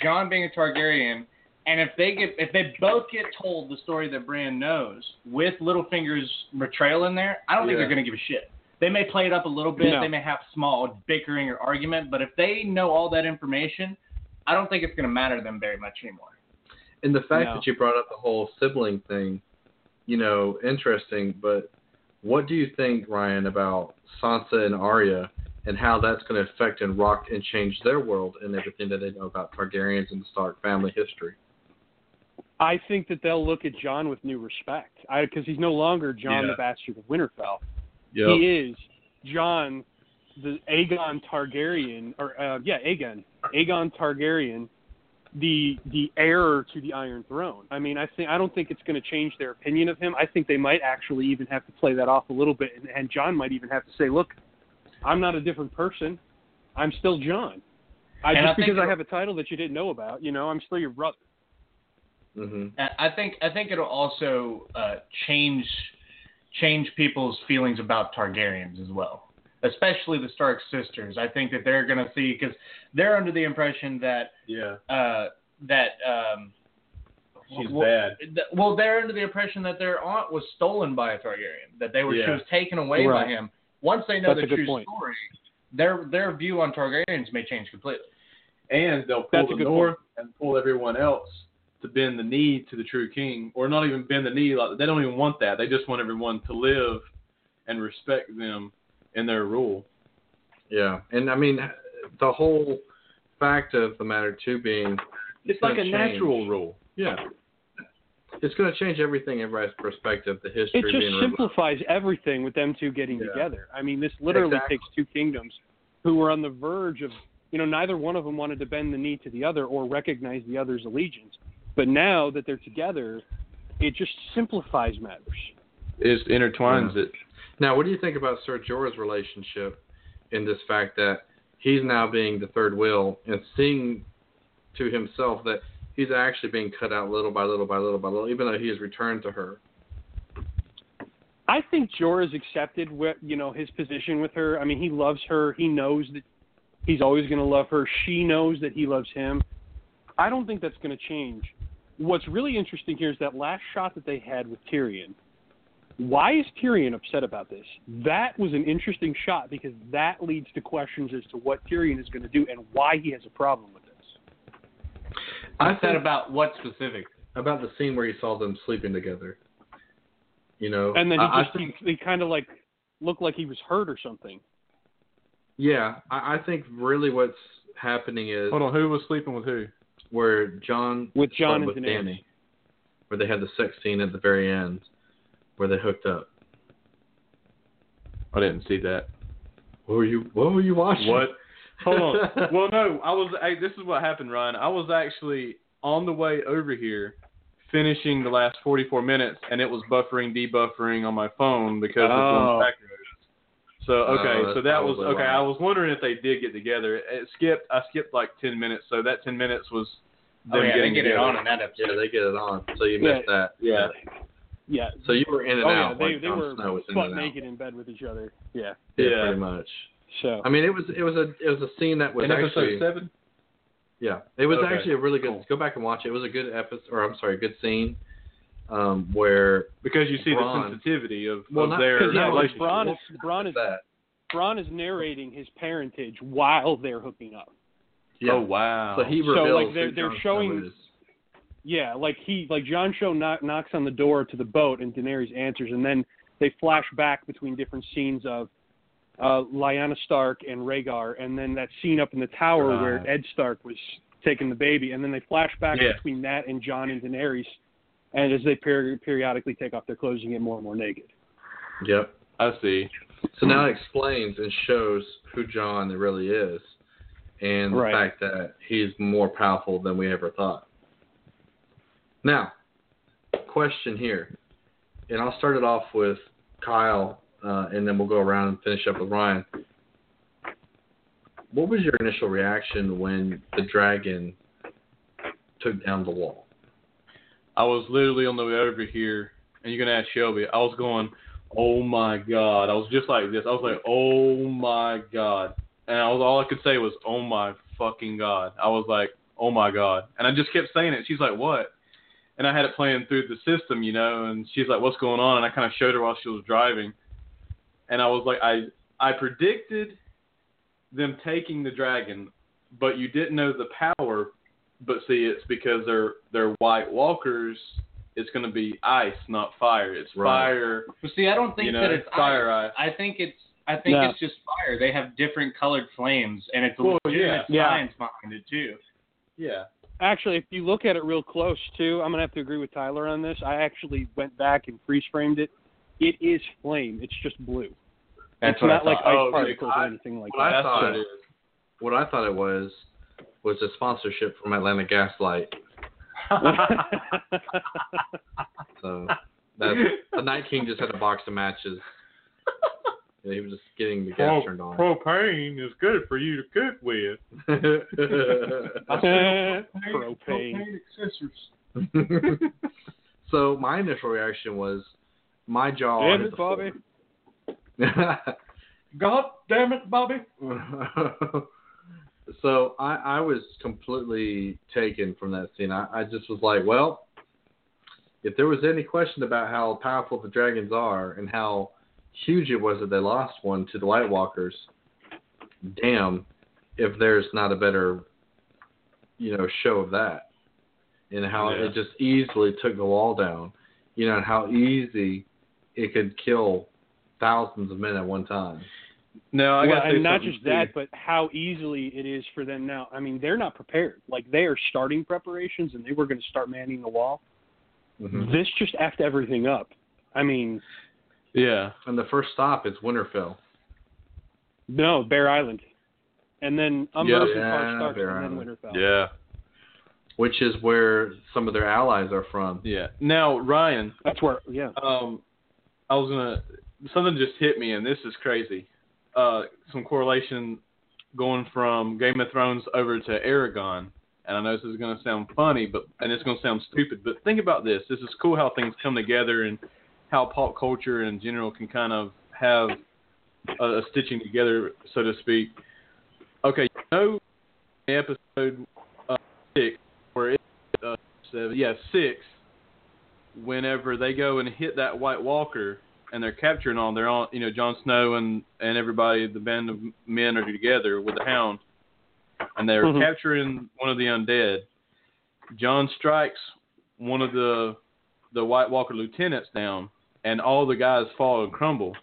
Jon being a Targaryen, and if they get if they both get told the story that Bran knows with Littlefinger's betrayal in there, I don't think they're going to give a shit. They may play it up a little bit. No. They may have small bickering or argument, but if they know all that information, I don't think it's going to matter to them very much anymore. And the fact No. that you brought up the whole sibling thing, you know, interesting. But what do you think, Ryan, about Sansa and Arya, and how that's going to affect and rock and change their world and everything that they know about Targaryens and the Stark family history? I think that they'll look at Jon with new respect because he's no longer Jon Yeah. the Bastard of Winterfell. Yep. He is Jon, the Aegon Targaryen, or uh, yeah, Aegon, Aegon Targaryen, the the heir to the Iron Throne. I mean, I think I don't think it's going to change their opinion of him. I think they might actually even have to play that off a little bit, and, and Jon might even have to say, "Look, I'm not a different person. I'm still Jon. I, And just think because I have a title that you didn't know about, you know, I'm still your brother." hmm I think I think it'll also uh, change change people's feelings about Targaryens as well, especially the Stark sisters. I think that they're going to see because they're under the impression that Yeah. uh, that um, She's well, bad. th- Well, they're under the impression that their aunt was stolen by a Targaryen, that they were she was taken away Right. by him. Once they know That's the true point. story, their their view on Targaryens may change completely. And they'll pull That's the good north and pull everyone else to bend the knee to the true king, or not even bend the knee. Like they don't even want that. They just want everyone to live and respect them in their rule. Yeah, and I mean, the whole fact of the matter too being, It's gonna like a change. natural rule. Yeah. it's going to change everything, everybody's perspective, the history It just being removed. simplifies everything with them two getting Yeah. together. I mean, this literally Exactly. takes two kingdoms who were on the verge of, you know, neither one of them wanted to bend the knee to the other or recognize the other's allegiance. But now that they're together, it just simplifies matters. It intertwines it. Now, what do you think about Sir Jorah's relationship in this fact that he's now being the third wheel and seeing to himself that he's actually being cut out little by little by little by little, even though he has returned to her? I think Jorah's accepted what you know his position with her. I mean, he loves her. He knows that he's always going to love her. She knows that he loves him. I don't think that's going to change. What's really interesting here is that last shot that they had with Tyrion. Why is Tyrion upset about this? That was an interesting shot because that leads to questions as to what Tyrion is going to do and why he has a problem with this. I I said about what specific? about the scene where he saw them sleeping together. You know, And then he I, I just think, he, he kind of like looked like he was hurt or something. yeah, I, I think really what's happening is Hold on, who was sleeping with who? Where Jon With Jon and with Daenerys. Danny. where they had the sex scene at the very end, where they hooked up. I didn't see that. What were you? What were you watching? What? Hold on. well, no, I was. I, this is what happened, Ryan. I was actually on the way over here, finishing the last 44 minutes, and it was buffering, debuffering on my phone because oh. of Oh. the back roads. So okay, Oh, so that was okay. why. I was wondering if they did get together. It skipped. I skipped like 10 minutes, so that 10 minutes was them Oh yeah, they getting get it on in that episode. Yeah, they get it on. So you Yeah. missed that. Yeah. Yeah. So you were in and Oh yeah, out. they like they were Snow was in butt and out. naked in bed with each other. Yeah. Yeah, Yeah. pretty much. So I mean, it was it was a it was a scene that was In episode seven. yeah, it was Okay. actually a really good. Cool. Go back and watch it. It was a good episode, or I'm sorry, a good scene, um, where Because you see Bran. the sensitivity of, Well, of not- their 'cause, yeah, relationship. Bran is Bran is that Bran is narrating his parentage while they're hooking up. Yeah. Oh wow. So he So, like, they're- they're Jon Snow showing- is. Yeah, like he like Jon Snow knock, knocks on the door to the boat and Daenerys answers, and then they flash back between different scenes of uh, Lyanna Stark and Rhaegar, and then that scene up in the tower where Ed Stark was taking the baby, and then they flash back Yeah. between that and Jon and Daenerys, and as they peri- periodically take off their clothes and get more and more naked. Yep. I see. So now it explains and shows who Jon really is, and the Right. fact that he's more powerful than we ever thought. Now, question here, and I'll start it off with Kyle, uh, and then we'll go around and finish up with Ryan. What was your initial reaction when the dragon took down the wall? I was literally on the way over here, and you're gonna ask Shelby. I was going, "Oh my god!" I was just like this. I was like, "Oh my god!" And I was all I could say was, "Oh my fucking god!" I was like, "Oh my god!" And I just kept saying it. She's like, "What?" And I had it playing through the system, you know. And she's like, "What's going on?" And I kind of showed her while she was driving. And I was like, "I I predicted them taking the dragon, but you didn't know the power but see, it's because they're they're White Walkers. It's going to be ice, not fire. It's Right. fire. But see, I don't think You know, that it's fire ice. ice. I think it's I think No. it's just fire. They have different colored flames, and it's a Well, legitimate yeah. Yeah. science behind it too. Yeah. Actually, if you look at it real close too, I'm gonna have to agree with Tyler on this. I actually went back and freeze framed it. It is flame. It's just blue. That's it's what I not like ice Oh, okay. particles or I- anything like what that. That's thought what it it- is. What I thought it was was a sponsorship from Atlanta Gaslight. So that the Night King just had a box of matches. And he was just getting the gas turned on. propane is good for you to cook with. Propane. Propane accessories. so my initial reaction was my jaw. Damn it, Bobby. God damn it, Bobby. so I, I was completely taken from that scene. I, I just was like, well, if there was any question about how powerful the dragons are and how huge it was that they lost one to the White Walkers, damn, if there's not a better, you know, show of that, and how Yeah. it just easily took the wall down, you know, and how easy it could kill thousands of men at one time. No, I well, got and not just that, but how easily it is for them now. I mean, they're not prepared. Like they are starting preparations, and they were going to start manning the wall. Mhm. This just effed everything up. I mean, Yeah. And the first stop is Winterfell. no, Bear Island, and then Yeah. Umber's Yeah, and Stark, Bear and then Winterfell. Yeah. which is where some of their allies are from. Yeah. Now, Ryan, That's where, yeah. um, I was gonna something just hit me, and this is crazy. Uh, some correlation going from Game of Thrones over to Eragon, and I know this is gonna sound funny, but and it's gonna sound stupid, but think about this. This is cool how things come together and how pop culture in general can kind of have a, a stitching together, so to speak. Okay, you know, episode uh, six, it's uh, seven, yeah, six whenever they go and hit that White Walker and they're capturing all, they're all, you know, Jon Snow and and everybody, the band of men are together with the Hound, and they're Mhm. capturing one of the undead. Jon strikes one of the the White Walker lieutenants down, and all the guys fall and crumble.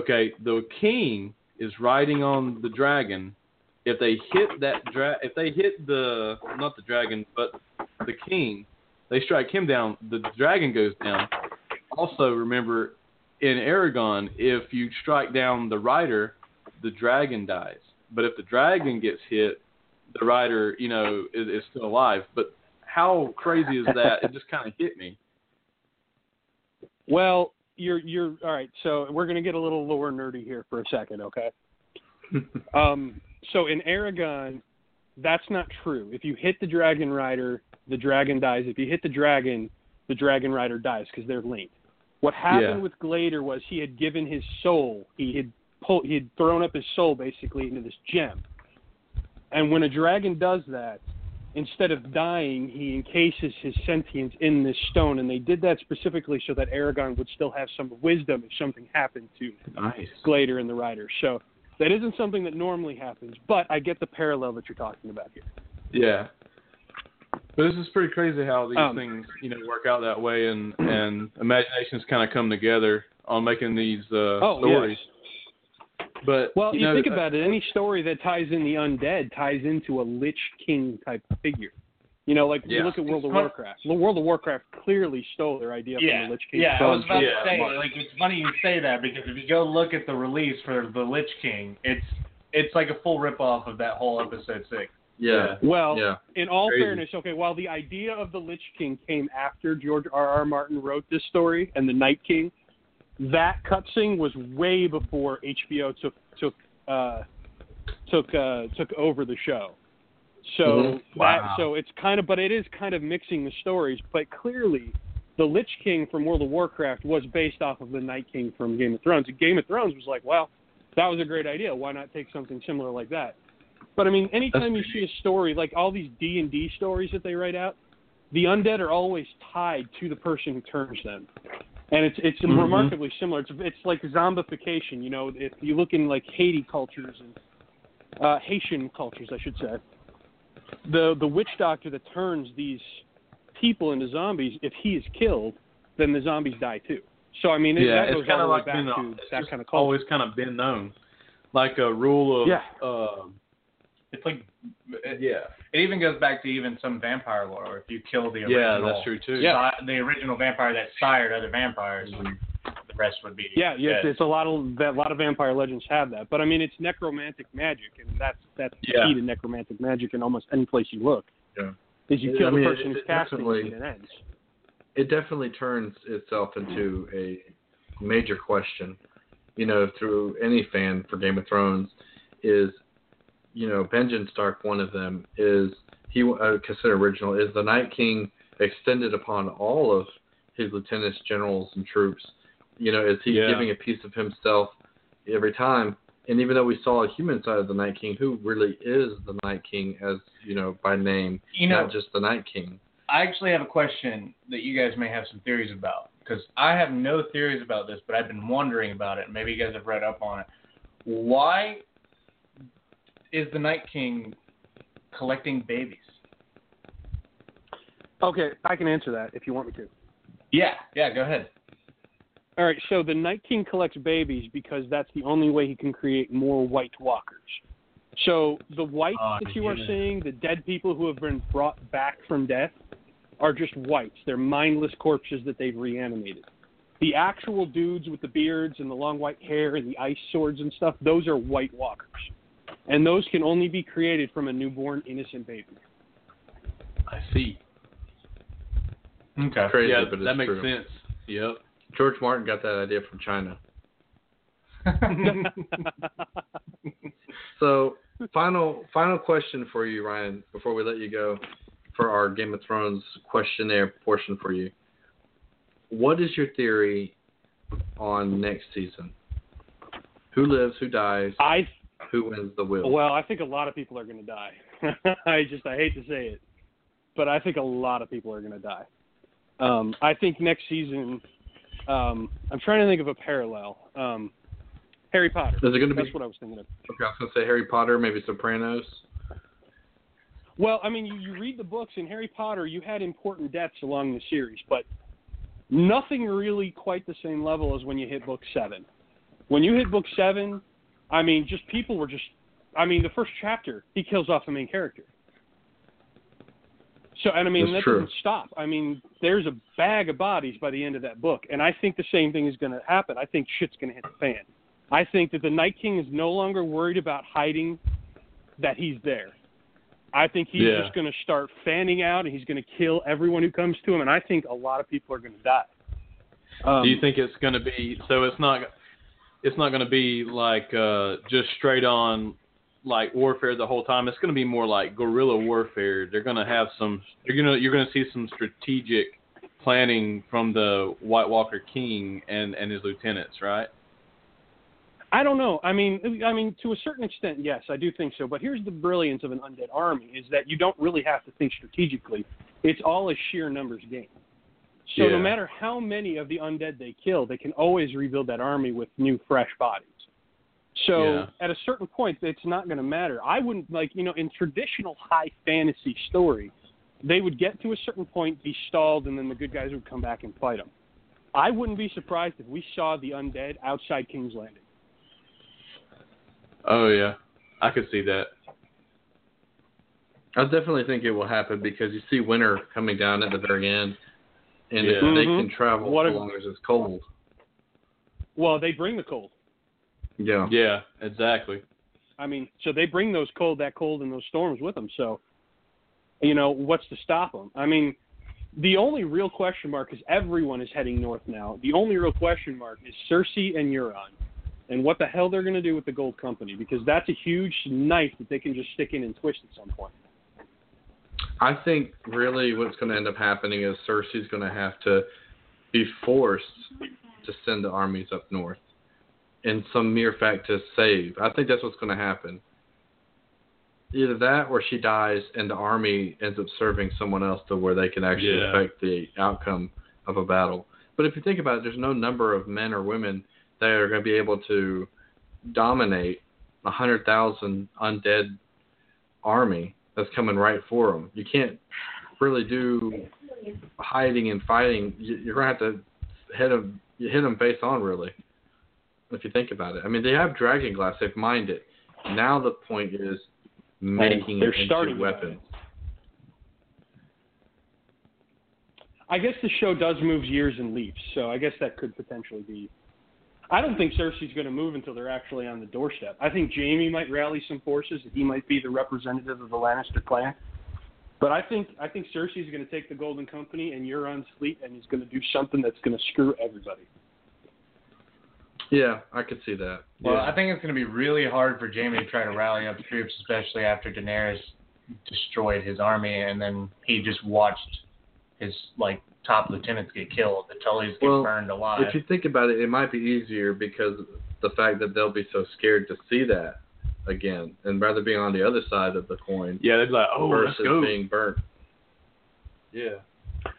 Okay, the king is riding on the dragon. If they hit that dra- if they hit the not the dragon, but the king, They strike him down. The dragon goes down. Also, remember in Eragon, if you strike down the rider, the dragon dies. But if the dragon gets hit, the rider, you know, is, is still alive. But how crazy is that? it just kind of hit me. Well, you're you're all right. So we're gonna get a little lore nerdy here for a second, okay? um, so in Eragon, that's not true. If you hit the dragon rider, the dragon dies. If you hit the dragon, the dragon rider dies because they're linked. What happened Yeah. with Glaedr was he had given his soul. He had pulled. He had thrown up his soul basically into this gem. And when a dragon does that, instead of dying, he encases his sentience in this stone. And they did that specifically so that Eragon would still have some wisdom if something happened to Nice. Glaedr and the Rider. So that isn't something that normally happens, but I get the parallel that you're talking about here. Yeah. But this is pretty crazy how these Um, things, you know, work out that way, and and imaginations kind of come together on making these uh, Oh, stories. But Well, you, know, think about it. Any story that ties in the undead ties into a Lich King type figure. You know, like you Yeah. look at World of fun- Warcraft. Well, World of Warcraft clearly stole their idea from the Lich King. yeah. I from- was about Yeah. to say, like, it's funny you say that because if you go look at the release for the Lich King, it's it's like a full rip off of that whole episode six. Yeah. Well, Yeah. in all Crazy. fairness, okay, while the idea of the Lich King came after George R. R. Martin wrote this story and the Night King, that cutscene was way before HBO took took uh, took uh, took over the show. So Mhm. that so it's kind of, but it is kind of mixing the stories. But clearly, the Lich King from World of Warcraft was based off of the Night King from Game of Thrones. And Game of Thrones was like, well, that was a great idea. Why not take something similar like that? But I mean, anytime you see a story like all these D and D stories that they write out, the undead are always tied to the person who turns them, and it's it's Mhm. remarkably similar. It's it's like zombification. You know, if you look in like Haiti cultures and uh, Haitian cultures, I should say, the the witch doctor that turns these people into zombies, if he is killed, then the zombies die too. So I mean, it, yeah, that it's kind of like been that kind of culture. always kind of been known, like a rule of Yeah. uh, It's like it, yeah, it even goes back to even some vampire lore. If you kill the yeah, that's true too. Yeah. the original vampire that sired other vampires, mm-hmm. the rest would be Yeah, yeah, it's, it's a lot of that. A lot of vampire legends have that, but I mean, it's necromantic magic, and that's that's Yeah. the key to necromantic magic in almost any place you look. Yeah. Is you I kill mean, the person it who's casting it, definitely- and it ends. it definitely turns itself into a major question, you know, through any fan for Game of Thrones is, you know, Benjen Stark, one of them, is he uh, considered original, is the Night King extended upon all of his lieutenants, generals, and troops? You know, is he Yeah. giving a piece of himself every time? And even though we saw a human side of the Night King, who really is the Night King, as you know, by name, You know, not just the Night King. I actually have a question that you guys may have some theories about because I have no theories about this, but I've been wondering about it. Maybe you guys have read up on it. Why is the Night King collecting babies? Okay, I can answer that if you want me to. Yeah, yeah, go ahead. All right, so the Night King collects babies because that's the only way he can create more White Walkers. So the whites Oh, that you are yeah. seeing, the dead people who have been brought back from death, are just whites. They're mindless corpses that they've reanimated. The actual dudes with the beards and the long white hair and the ice swords and stuff, those are White Walkers. And those can only be created from a newborn innocent baby. I see. Okay. Crazy, yeah, but it's that makes true. sense. Yep. George Martin got that idea from China. So, final final question for you, Ryan, before we let you go, for our Game of Thrones questionnaire portion for you. What is your theory on next season? Who lives? Who dies? I Who wins the will? Well, I think a lot of people are going to die. I just I hate to say it, but I think a lot of people are going to die. Um, I think next season, um, I'm trying to think of a parallel. Um, Harry Potter. Is it going to be? That's what I was thinking of. Okay, I was going to say Harry Potter, maybe Sopranos. Well, I mean, you, you read the books in Harry Potter, you had important deaths along the series, but nothing really quite the same level as when you hit book seven. When you hit book seven, I mean, just people were just. I mean, the first chapter, he kills off the main character. So, and I mean, That's that true. doesn't stop. I mean, there's a bag of bodies by the end of that book, and I think the same thing is going to happen. I think shit's going to hit the fan. I think that the Night King is no longer worried about hiding that he's there. I think he's Yeah. just going to start fanning out, and he's going to kill everyone who comes to him. And I think a lot of people are going to die. Um, Do you think it's going to be so? It's not. It's not going to be like uh, just straight on like warfare the whole time. It's going to be more like guerrilla warfare. They're going to have some. You're gonna you're going to see some strategic planning from the White Walker King and and his lieutenants, right? I don't know. I mean, I mean, to a certain extent, yes, I do think so. But here's the brilliance of an undead army: is that you don't really have to think strategically. It's all a sheer numbers game. So no matter how many of the undead they kill, they can always rebuild that army with new, fresh bodies. So Yeah. at a certain point, it's not going to matter. I wouldn't like, you know, in traditional high fantasy story, they would get to a certain point, be stalled, and then the good guys would come back and fight them. I wouldn't be surprised if we saw the undead outside King's Landing. Oh yeah, I could see that. I definitely think it will happen because you see winter coming down at the very end, and Yeah. if they Mhm. can travel What so long as it's cold. Well, they bring the cold. Yeah. Yeah, exactly. I mean, so they bring those cold, that cold, and those storms with them. So, you know, what's to stop them? I mean, the only real question mark is everyone is heading north now. The only real question mark is Cersei and Euron, and what the hell they're going to do with the Gold Company because that's a huge knife that they can just stick in and twist at some point. I think really what's going to end up happening is Cersei's going to have to be forced to send the armies up north in some mere fact to save. I think that's what's going to happen. Either that or she dies and the army ends up serving someone else to where they can actually Yeah. affect the outcome of a battle. But if you think about it, there's no number of men or women that are going to be able to dominate a hundred thousand undead army that's coming right for them. You can't really do hiding and fighting. You- You're gonna have to hit them, hit them face on, really. If you think about it, I mean, they have dragon glass. They've mined it. Now the point is making They're it into starting weapons. I guess the show does move years and leaps, so I guess that could potentially be. I don't think Cersei's going to move until they're actually on the doorstep. I think Jaime might rally some forces. He might be the representative of the Lannister clan. But I think I think Cersei's going to take the Golden Company and Euron's fleet, and he's going to do something that's going to screw everybody. Yeah, I could see that. Well, yeah. I think it's going to be really hard for Jaime to try to rally up troops, especially after Daenerys destroyed his army, and then he just watched his like top lieutenants get killed. The Tullys get Well, burned alive. if you think about it, it might be easier because the fact that they'll be so scared to see that again, and rather be on the other side of the coin Yeah, they'd be like, oh, let's versus go. being burnt. Yeah.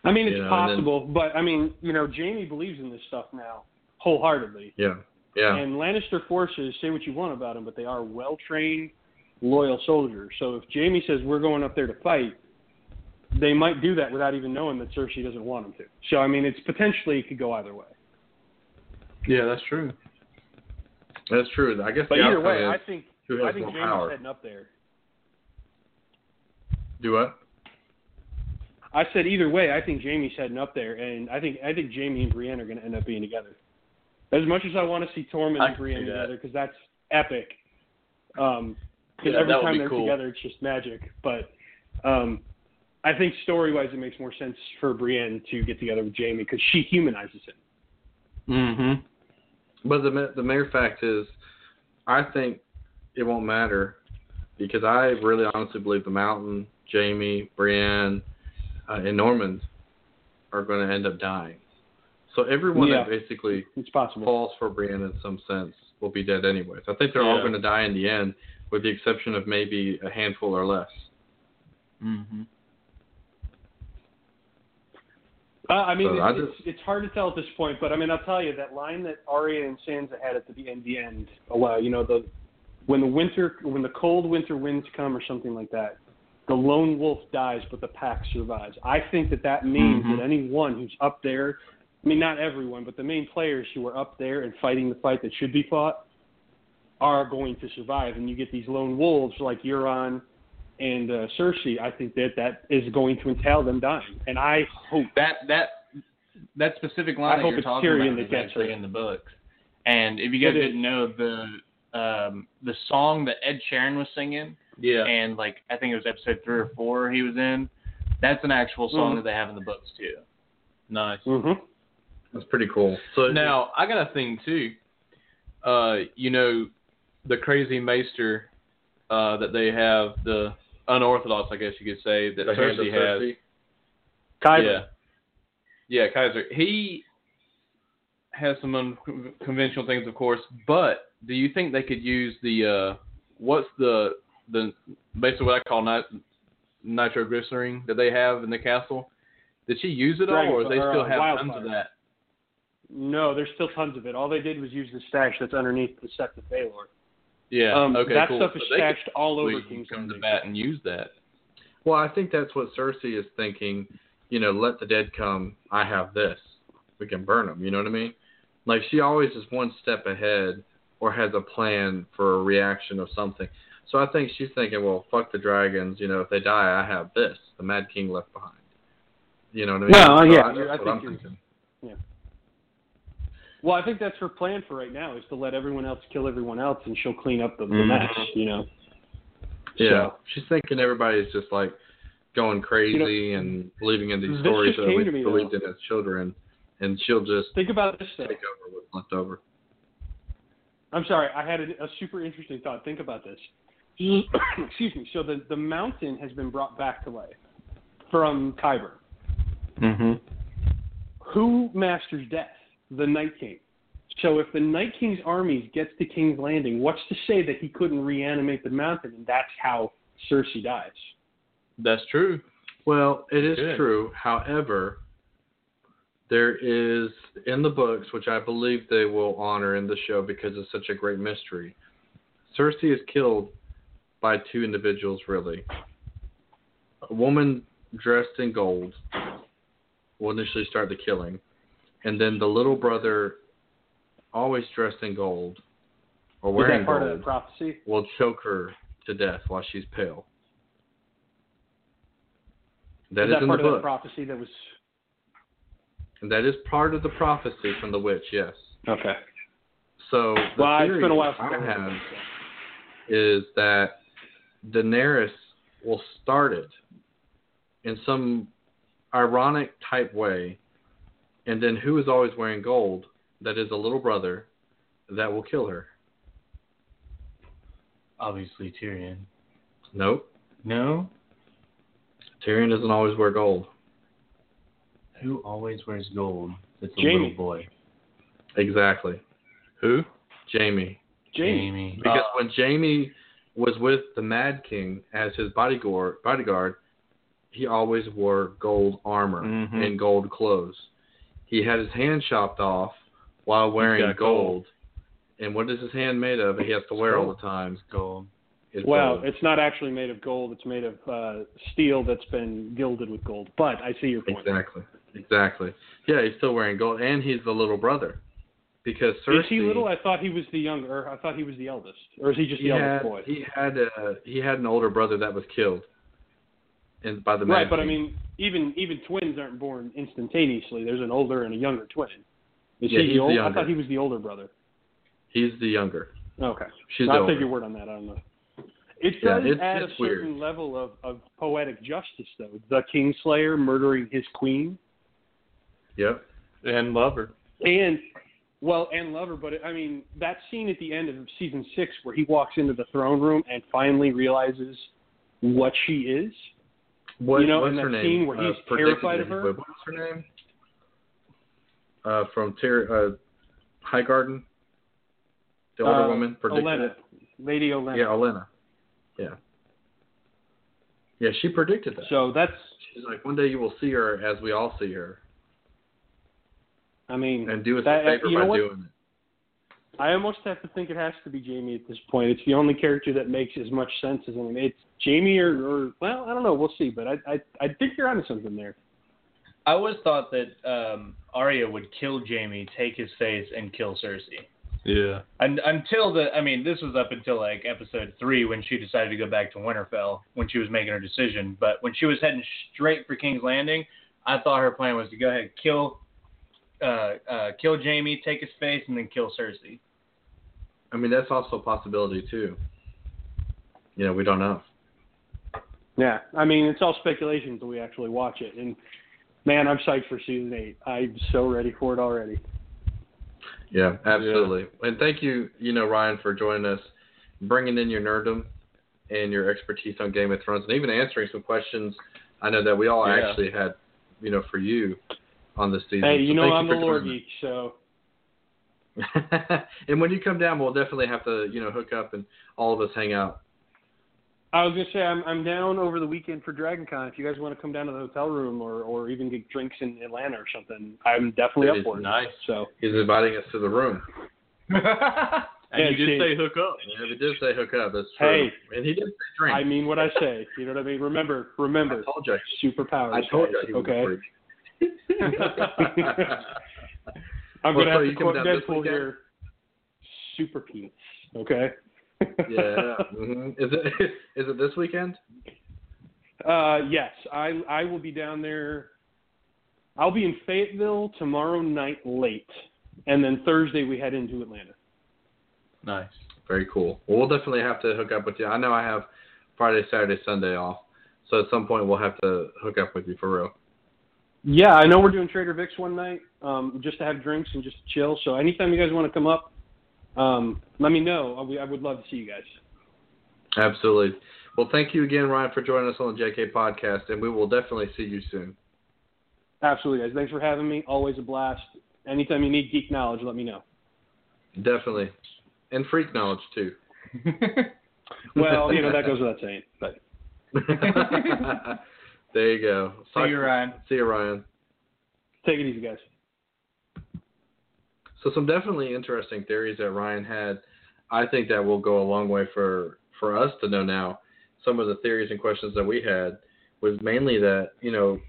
I mean, it's You know, and then- possible, but I mean, you know, Jaime believes in this stuff now wholeheartedly. Yeah, yeah. And Lannister forces, say what you want about them, but they are well trained, loyal soldiers. So if Jaime says we're going up there to fight, they might do that without even knowing that Cersei doesn't want them to. So I mean, it's potentially it could go either way. Yeah, that's true. That's true. I guess But the either outcome way, I think who I think Jaime's power. heading up there. Do what? I said either way, I think Jaime's heading up there, and I think I think Jaime and Brienne are going to end up being together. As much as I want to see Tormund I and Brienne that. together, because that's epic. Um, because Yeah, every that time be they're cool. together, it's just magic. But um, I think story-wise, it makes more sense for Brienne to get together with Jaime because she humanizes him. Mm-hmm. But the the mere fact is, I think it won't matter because I really honestly believe the Mountain, Jaime, Brienne, uh, and Normand are going to end up dying. So everyone Yeah. that basically It's possible. falls for Brienne in some sense will be dead anyways. I think they're all going to die in the end, with the exception of maybe a handful or less. Mm-hmm. Uh, I mean, So it's, I it's, it's hard to tell at this point, but I mean, I'll tell you that line that Arya and Sansa had at the end, the end. Wow, you know the when the winter, when the cold winter winds come or something like that, the lone wolf dies, but the pack survives. I think that that means Mhm. that anyone who's up there, I mean, not everyone, but the main players who are up there and fighting the fight that should be fought, are going to survive. And you get these lone wolves like Euron and uh, Cersei, I think that that is going to entail them dying, and I hope that that that specific line I that hope you're it's talking Tyrion about that is gets actually her. in the books. And if you guys It is. didn't know the um, the song that Ed Sheeran was singing, Yeah. and like I think it was episode three or four he was in, that's an actual song Mhm. that they have in the books too. Nice. hmm That's pretty cool. So Now I got a thing too. Uh, you know, the crazy maester uh, that they have, the unorthodox, I guess you could say, that the Cersei has. Cersei. Kaiser. Yeah. Yeah, Kaiser. He has some unconventional things, of course, but do you think they could use the uh, what's the the basically what I call nit- nitroglycerin that they have in the castle? Did she use it all, or Dragon- they or, still uh, have wildfire. tons of that? No, there's still tons of it. All they did was use the stash that's underneath the Sept of Baelor. Yeah. um, okay. that cool. stuff is So they could stashed all over King's come to bat and use that. Well, I think that's what Cersei is thinking. You know, let the dead come. I have this. We can burn them. You know what I mean? Like she always is one step ahead or has a plan for a reaction of something. So I think she's thinking, well, fuck the dragons. You know, if they die, I have this. The Mad King left behind. You know what I mean? Well, So yeah, I, you're- I that's what think I'm you're- thinking. Well, I think that's her plan for right now is to let everyone else kill everyone else, and she'll clean up the, the Mhm. mess. You know. Yeah, So, she's thinking everybody's just like going crazy and believing in these stories that we believed though. in as children, and she'll just think about this though. take over what's left over. I'm sorry, I had a, a super interesting thought. Think about this. Excuse me. So the the mountain has been brought back to life from Qyburn. Mm-hmm. Who masters death? The Night King. So if the Night King's armies gets to King's Landing, what's to say that he couldn't reanimate the mountain, and that's how Cersei dies? That's true. Well, it is Good. true. However, there is in the books, which I believe they will honor in the show because it's such a great mystery. Cersei is killed by two individuals, really. A woman dressed in gold will initially start the killing, and then the little brother, always dressed in gold or wearing gold, prophecy? will choke her to death while she's pale. That is is that in part the book. prophecy that was And that is part of the prophecy from the witch, yes. okay? So the Well, it's been a while I since I have is that Daenerys will start it in some ironic type way, and then who is always wearing gold? That is a little brother that will kill her. Obviously Tyrion. Nope. No? Tyrion doesn't always wear gold. Who always wears gold? It's a Jaime. little boy. Exactly. Who? Jaime. Jaime. Because Uh, when Jaime was with the Mad King as his bodyguard, bodyguard, he always wore gold armor Mhm. and gold clothes. He had his hand chopped off while wearing gold. gold. And what is his hand made of? He has to wear all the time. gold. Is Well, gold. it's not actually made of gold. It's made of uh, steel that's been gilded with gold. But I see your point. exactly, exactly. Yeah, he's still wearing gold, and he's the little brother. Because Cersei, Is he little? I thought he was the younger. I thought he was the eldest. Or is he just he the had eldest boy? he had a, he had an older brother that was killed, and by the right, Mad but I mean, even even twins aren't born instantaneously. There's an older and a younger twin. Is Yeah, he he's the the? I thought he was the older brother. he's the younger. Okay, She's the I'll older. take your word on that. I don't know. It Yeah, does it's- add it's a certain weird. level of, of poetic justice, though. The Kingslayer murdering his queen, Yep. And Lover. and well, and lover. But it, I mean, that scene at the end of season six where he walks into the throne room and finally realizes what she is. What, You know, what's in that her name? scene where he's predicted terrified of her? What's her name? Uh, from Ter- uh, Highgarden, the older Uh, woman predicted Olenna, it. Lady Olenna. Yeah, Olenna. Yeah. Yeah, she predicted that. So that's, She's like, one day you will see her as we all see her, I mean, and do us that, a favor by doing it. I almost have to think it has to be Jaime at this point. It's the only character that makes as much sense as him. It's Jaime or, or well, I don't know. We'll see. But I, I, I think you're onto something there. I always thought that um, Arya would kill Jaime, take his face, and kill Cersei. Yeah. Un until the, I mean, this was up until like episode three when she decided to go back to Winterfell when she was making her decision. But when she was heading straight for King's Landing, I thought her plan was to go ahead and kill, uh, uh, kill Jaime, take his face, and then kill Cersei. I mean, that's also a possibility too. You know, we don't know. Yeah, I mean it's all speculation until we actually watch it. And man, I'm psyched for season eight. I'm so ready for it already. Yeah, absolutely. And thank you, you know, Ryan, for joining us, bringing in your nerdum and your expertise on Game of Thrones, and even answering some questions. I know that we all Yeah. actually had, you know, for you on this season. Hey, So you know thank I'm for a lore geek, so. and when you come down, we'll definitely have to, you know, hook up and all of us hang out. I was gonna say I'm I'm down over the weekend for DragonCon. If you guys want to come down to the hotel room or or even get drinks in Atlanta or something, I'm definitely That up for it. Nice. So He's inviting us to the room. And Yeah, you did say hook up. Yeah, we did say hook up. That's true. Hey. and he did say drink. I mean what I say. You know what I mean? Remember, I remember, told you. superpowers. I told you guys, he was okay. a freak. I'm Well, gonna have you to come quote down this Deadpool weekend? here. Super penis. Okay. yeah. hmm Is it is it this weekend? Uh, yes, I I will be down there. I'll be in Fayetteville tomorrow night late, and then Thursday we head into Atlanta. Nice. Very cool. Well, we'll definitely have to hook up with you. I know I have Friday, Saturday, Sunday off, so at some point we'll have to hook up with you for real. Yeah, I know we're doing Trader Vic's one night, um, just to have drinks and just chill. So anytime you guys want to come up, um, let me know. I, would- I would love to see you guys. Absolutely. Well, thank you again, Ryan, for joining us on the JK podcast, and we will definitely see you soon. Absolutely, guys. Thanks for having me. Always a blast. Anytime you need geek knowledge, let me know. Definitely. And freak knowledge too. Well, you know that goes without saying. But there you go. See you, Ryan. See you, Ryan. take it easy, guys. So some definitely interesting theories that Ryan had. I think that will go a long way for for us to know now. Some of the theories and questions that we had was mainly that you know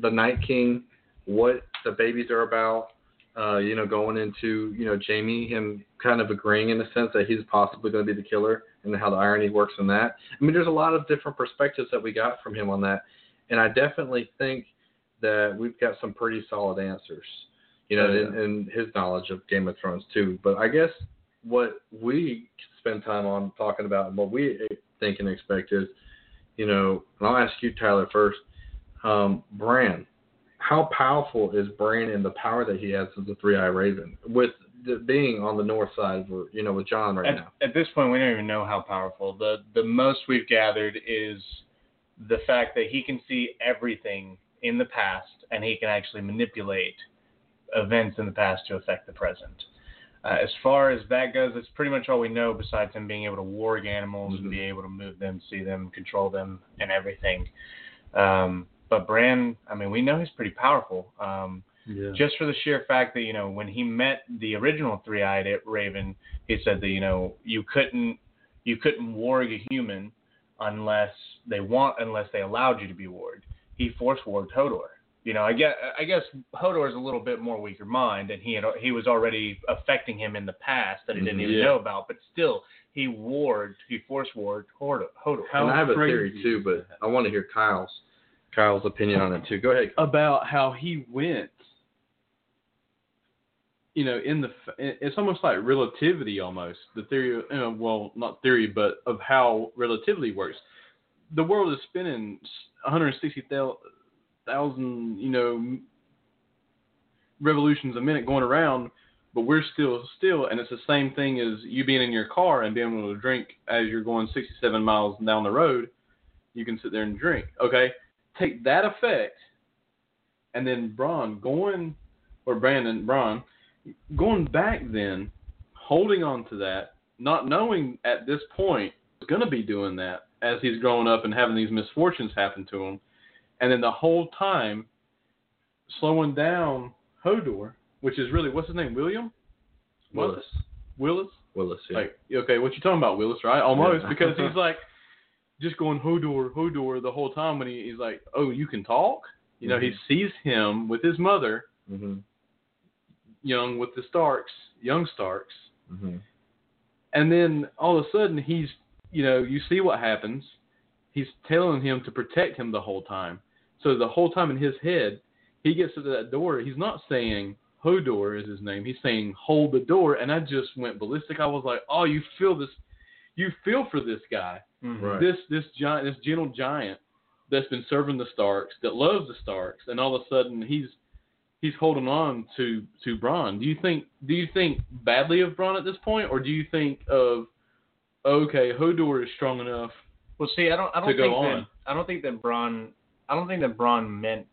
the Night King, what the babies are about. Uh, you know, going into you know Jaime, him kind of agreeing in a sense that he's possibly going to be the killer, and how the irony works in that. I mean, there's a lot of different perspectives that we got from him on that, and I definitely think that we've got some pretty solid answers you know, yeah. in, his knowledge of Game of Thrones too. But I guess what we spend time on talking about and what we think and expect is, you know, and I'll ask you, Tyler, first. Um, Bran, how powerful is Bran and the power that he has as a three-eye raven with the, being on the north side, of, you know, with Jon right At, now? at this point, we don't even know how powerful. The the most we've gathered is the fact that he can see everything in the past, and he can actually manipulate events in the past to affect the present. Uh, as far as that goes, that's pretty much all we know. Besides him being able to warg animals Mhm. and be able to move them, see them, control them, and everything. Um, but Bran, I mean, we know he's pretty powerful. Um, Yeah. just for the sheer fact that you know when he met the original three-eyed raven he said that you know you couldn't you couldn't warg a human unless they want unless they allowed you to be warged he force warged hodor you know i guess i guess hodor is a little bit more weaker mind and he had he was already affecting him in the past that he didn't even Yeah. know about but still he warged he force warged hodor hodor and I have a theory too, but? I want to hear Kyle's Kyle's opinion on it too. Go ahead. about how he went you know in the it's almost like relativity almost the theory you know, well not theory but of how relativity works. The world is spinning 160,000 you know revolutions a minute going around but we're still still and it's the same thing as you being in your car and being able to drink as you're going 67 miles down the road you can sit there and drink okay? Take that effect and then Braun going, or Brandon Braun, going back then, holding on to that, not knowing at this point he's going to be doing that as he's growing up and having these misfortunes happen to him, and then the whole time slowing down Hodor, which is really what's his name, William Willis. Willis. Willis. Yeah. Like, okay, what you talking about, Willis? Right? Almost Yeah. because he's like just going Hodor, Hodor the whole time when he, he's like, oh, you can talk. You know, he Mhm. sees him with his mother, hmm young with the Starks, young Starks, hmm And then all of a sudden he's, you know, you see what happens. He's telling him to protect him the whole time. So the whole time in his head, he gets to that door. He's not saying Hodor is his name. He's saying hold the door. And I just went ballistic. I was like, oh, you feel this, you feel for this guy, Mhm. Right. this this giant, this gentle giant that's been serving the Starks, that loves the Starks, and all of a sudden he's he's holding on to to Braun. Do you think do you think badly of Braun at this point, or do you think of okay, Hodor is strong enough? Well, see, I don't, I don't to go think on. that I don't think that Braun, I don't think that Braun meant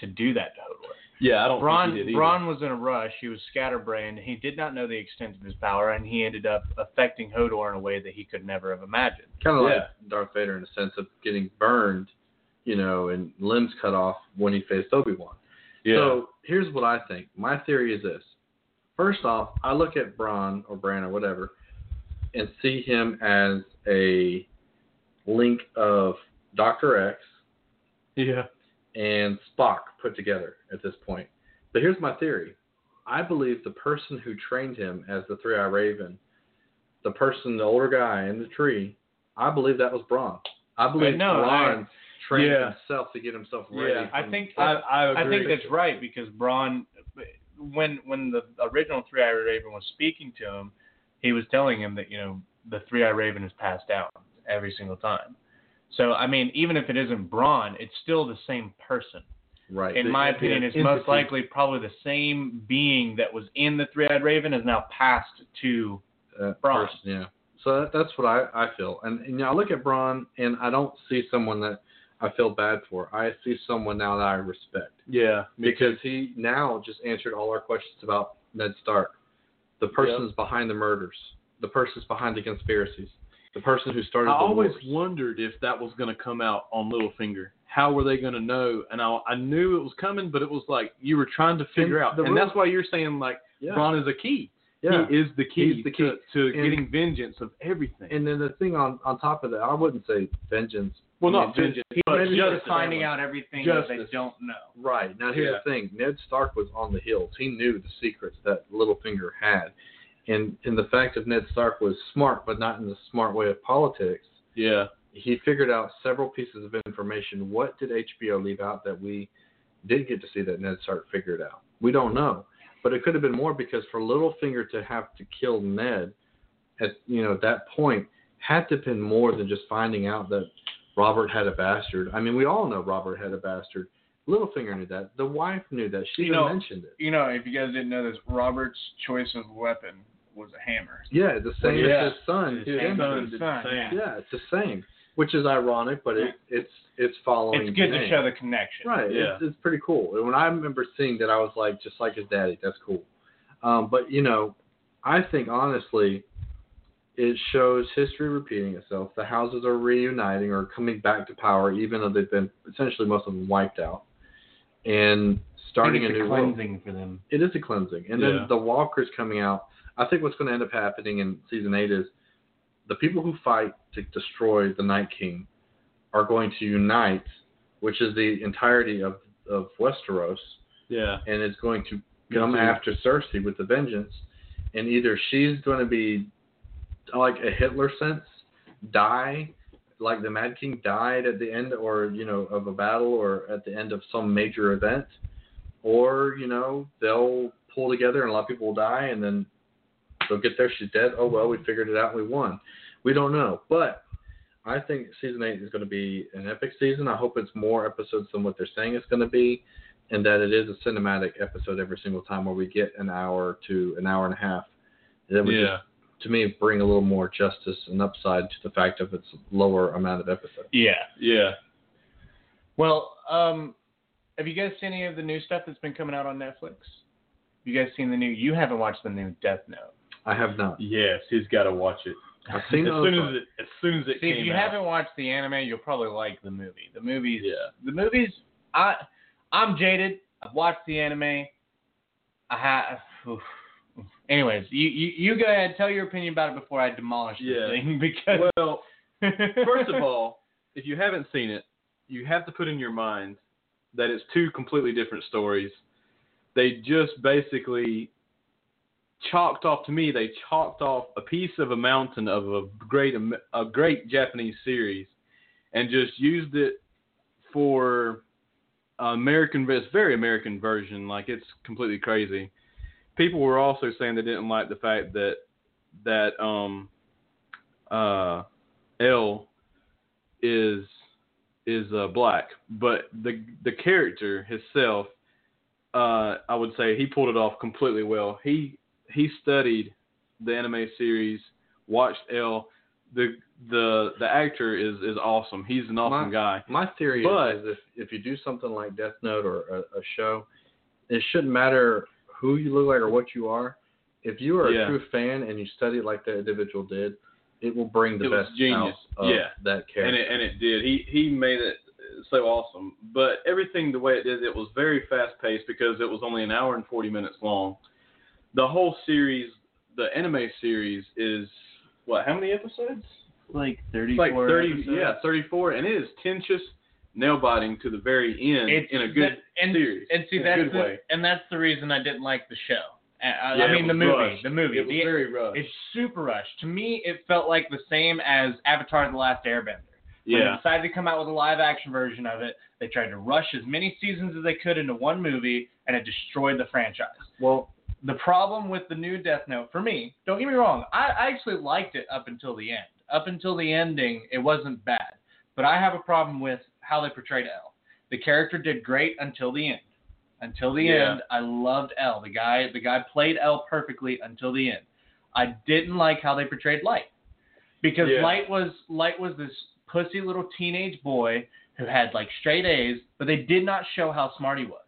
to do that to Hodor. Yeah, I don't Braun, think he did. Braun was in a rush. He was scatterbrained. He did not know the extent of his power, and he ended up affecting Hodor in a way that he could never have imagined. Kind of Yeah. like Darth Vader in the sense of getting burned, you know, and limbs cut off when he faced Obi Wan. Yeah. So here's what I think. My theory is this. First off, I look at Bron or Bran or whatever and see him as a link of Dr. X yeah. and Spock put together at this point. But here's my theory. I believe the person who trained him as the Three Eye Raven, the person, the older guy in the tree, I believe that was Braun. I believe no, Braun trained Yeah. himself to get himself ready. Yeah, I think I, I I think that's right because Braun, when when the original Three Eye Raven was speaking to him, he was telling him that you know the Three Eye Raven is passed out every single time. So I mean, even if it isn't Braun, it's still the same person. right. In The- my opinion, it's most likely probably the same being that was in the Three Eyed Raven is now passed to. uh, Braun. person, yeah. So that, that's what I, I feel. And, and, you know, I look at Braun, and I don't see someone that I feel bad for. I see someone now that I respect yeah. because he now just answered all our questions about Ned Stark, the person's behind the murders, the person's behind the conspiracies, the person who started I always wars. wondered if that was going to come out on Littlefinger. How were they going to know? And I, I knew it was coming, but it was like you were trying to figure And out. And that's why you're saying like yeah. Is a key. yeah. He is the key, He's the key. to, to And- getting vengeance of everything. and then the thing on, on top of that, I wouldn't say vengeance. Well, not mean, vengeance, he- but just finding out everything that they don't know. Right. Now here's the thing. Ned Stark was on the hills. He knew the secrets that Littlefinger had. And and the fact that Ned Stark was smart but not in the smart way of politics, Yeah, he figured out several pieces of information. What did HBO leave out that we did get to see that Ned Stark figured out? We don't know. But it could have been more because for Littlefinger to have to kill Ned at you know that point had to have been more than just finding out that Robert had a bastard. I mean, we all know Robert had a bastard. Littlefinger knew that. The wife knew that. She You even know- mentioned it. You know, if you guys didn't know this, Robert's choice of weapon was a hammer. Yeah, the same Yeah. as his son. His James son did. did son, the same. Yeah, it's the same, which is ironic, but it, it's it's following. It's good to James. show the connection. Right. Yeah. It's, it's pretty cool. And when I remember seeing that, I was like, just like his daddy. That's cool. Um, but you know, I think honestly, it shows history repeating itself. The houses are reuniting or coming back to power, even though they've been essentially most of them wiped out, and starting think a new a world. cleansing for them. It is a cleansing. And Yeah. then the walkers coming out. I think what's going to end up happening in season eight is the people who fight to destroy the Night King are going to unite, which is the entirety of, of Westeros, yeah, and it's going to come after Cersei with the vengeance. And either she's going to be like a Hitler sense, die like the Mad King died at the end, or you know, of a battle, or at the end of some major event, or you know, they'll pull together and a lot of people will die, and then they'll get there. She's dead. Oh well, we figured it out. We won. We don't know, but I think season eight is going to be an epic season. I hope it's more episodes than what they're saying it's going to be, and that it is a cinematic episode every single time where we get an hour to an hour and a half. That would yeah. just, to me, bring a little more justice and upside to the fact of its lower amount of episodes. Yeah. Yeah. Well, um, have you guys seen any of the new stuff that's been coming out on Netflix? Have You guys seen the new? You haven't watched the new Death Note. I have not. Yes, he's got to watch it. I've seen As soon as it, as soon as it See, came if you out. haven't watched the anime, you'll probably like the movie. The movies, Yeah. the movies. I, I'm jaded. I've watched the anime. I have. Anyways, you, you you go ahead. Tell your opinion about it before I demolish Yeah. this thing because Well, first of all, if you haven't seen it, you have to put in your mind that it's two completely different stories. They just basically chalked off to me. They chalked off a piece of a mountain of a great a great Japanese series, and just used it for American. It's very American version. Like it's completely crazy. People were also saying they didn't like the fact that that um uh L is is uh, black, but the the character himself, uh, I would say he pulled it off completely well. He he studied the anime series, watched L. The the the actor is is awesome. He's an awesome My- guy. My theory But- is, if if you do something like Death Note or a, a show, it shouldn't matter who you look like or what you are. If you are Yeah. a true fan and you study it like that individual did, it will bring the It best genius. out of Yeah. that character. and it and it did. He he made it so awesome. But everything the way it did, it was very fast paced because it was only an hour and forty minutes long. The whole series, the anime series, is what? How many episodes? Like It's like thirty, episodes. yeah, thirty-four, and it is tenuous, nail biting to the very end It's in a good that- and, series. And see, that's the, way. and that's the reason I didn't like the show. I, Yeah, I mean the movie, rushed. the movie. It was The- very rushed. It's super rushed. To me, it felt like the same as Avatar: The Last Airbender. When they yeah, decided to come out with a live action version of it, they tried to rush as many seasons as they could into one movie, and it destroyed the franchise. well, The problem with the new Death Note, for me, don't get me wrong, I, I actually liked it up until the end. Up until the ending, it wasn't bad. But I have a problem with how they portrayed L. The character did great until the end. Until the Yeah. end, I loved L. The guy, the guy played L perfectly until the end. I didn't like how they portrayed Light, because Yeah. Light was Light was this pussy little teenage boy who had like straight A's, but they did not show how smart he was.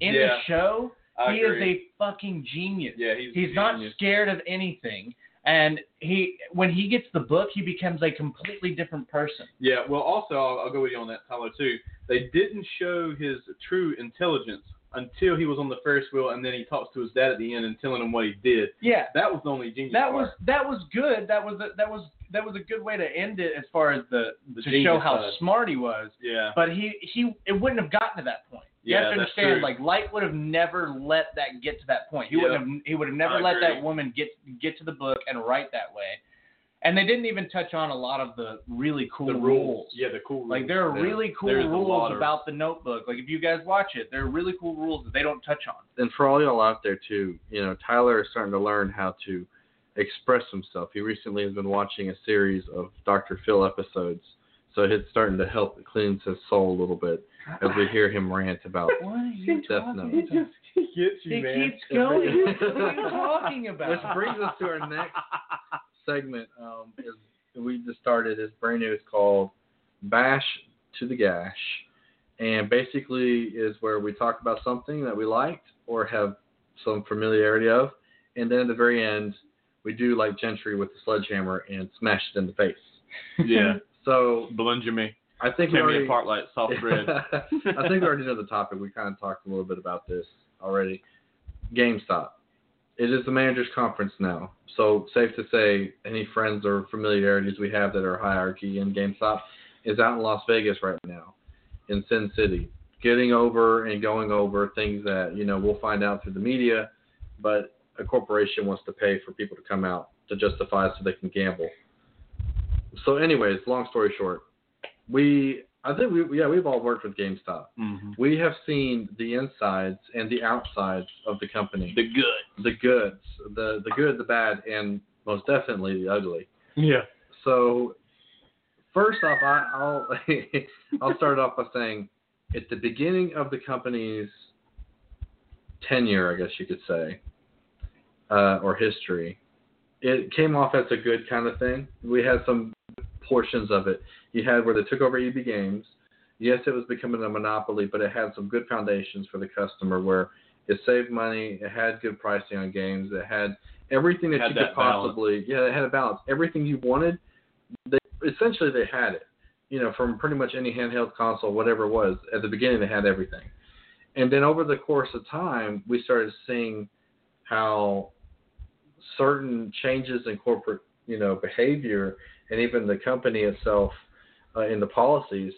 In the show, I he agree. is a fucking genius. yeah, he's He's a not scared of anything, and he when he gets the book, he becomes a completely different person. Yeah, well, also I'll, I'll go with you on that, Tyler. Too. They didn't show his true intelligence until he was on the Ferris wheel, and then he talks to his dad at the end and telling him what he did. Yeah, That was the only genius. that part. was that was good. That was a, that was that was a good way to end it as far as the, The to show how side. smart he was. yeah. But he he it wouldn't have gotten to that point. You Yeah, have to understand, true. like Light would have never let that get to that point. He Yeah. wouldn't have he would have never I let agree. that woman get get to the book and write that way. And they didn't even touch on a lot of the really cool the rules. Yeah, the cool rules. Like there are Yeah. really cool There's rules lot of- about the Notebook. Like if you guys watch it, there are really cool rules that they don't touch on. and for all y'all out there too, you know, Tyler is starting to learn how to express himself. He recently has been watching a series of Dr. Phil episodes, so it's starting to help cleanse his soul a little bit as we hear him rant about. What are you Death talking Note. about? he gets you, It man. keeps going. what are you talking about? Which brings us to our next segment. Um, is we just started. It's brand new. It's called Bash to the Gash, and basically is where we talk about something that we liked or have some familiarity of, and then at the very end we do like Gendry with the sledgehammer and smash it in the face. yeah. So Belunger me. I think we Tear already. apart like soft bread. I think we already know the topic. We kind of talked a little bit about this already. GameStop. It is the managers' conference now, so safe to say any friends or familiarities we have that are hierarchy in GameStop is out in Las Vegas right now, in Sin City, getting over and going over things that you know we'll find out through the media, but a corporation wants to pay for people to come out to justify so they can gamble. So, anyways, long story short, we I think we yeah we've all worked with GameStop. hmm We have seen the insides and the outsides of the company, The good. the goods, the the good, the bad, and most definitely the ugly. Yeah. So, first off, I, I'll I'll start off by saying, at the beginning of the company's tenure, I guess you could say, uh, or history, it came off as a good kind of thing. We had some portions of it. You had where they took over EB Games. Yes, it was becoming a monopoly, but it had some good foundations for the customer where it saved money, it had good pricing on games, it had everything that Had you that could possibly yeah, it had a balance. Everything you wanted, they essentially they had it. You know, from pretty much any handheld console, whatever it was, at the beginning they had everything. And then over the course of time, we started seeing how certain changes in corporate, you know, behavior and even the company itself uh, in the policies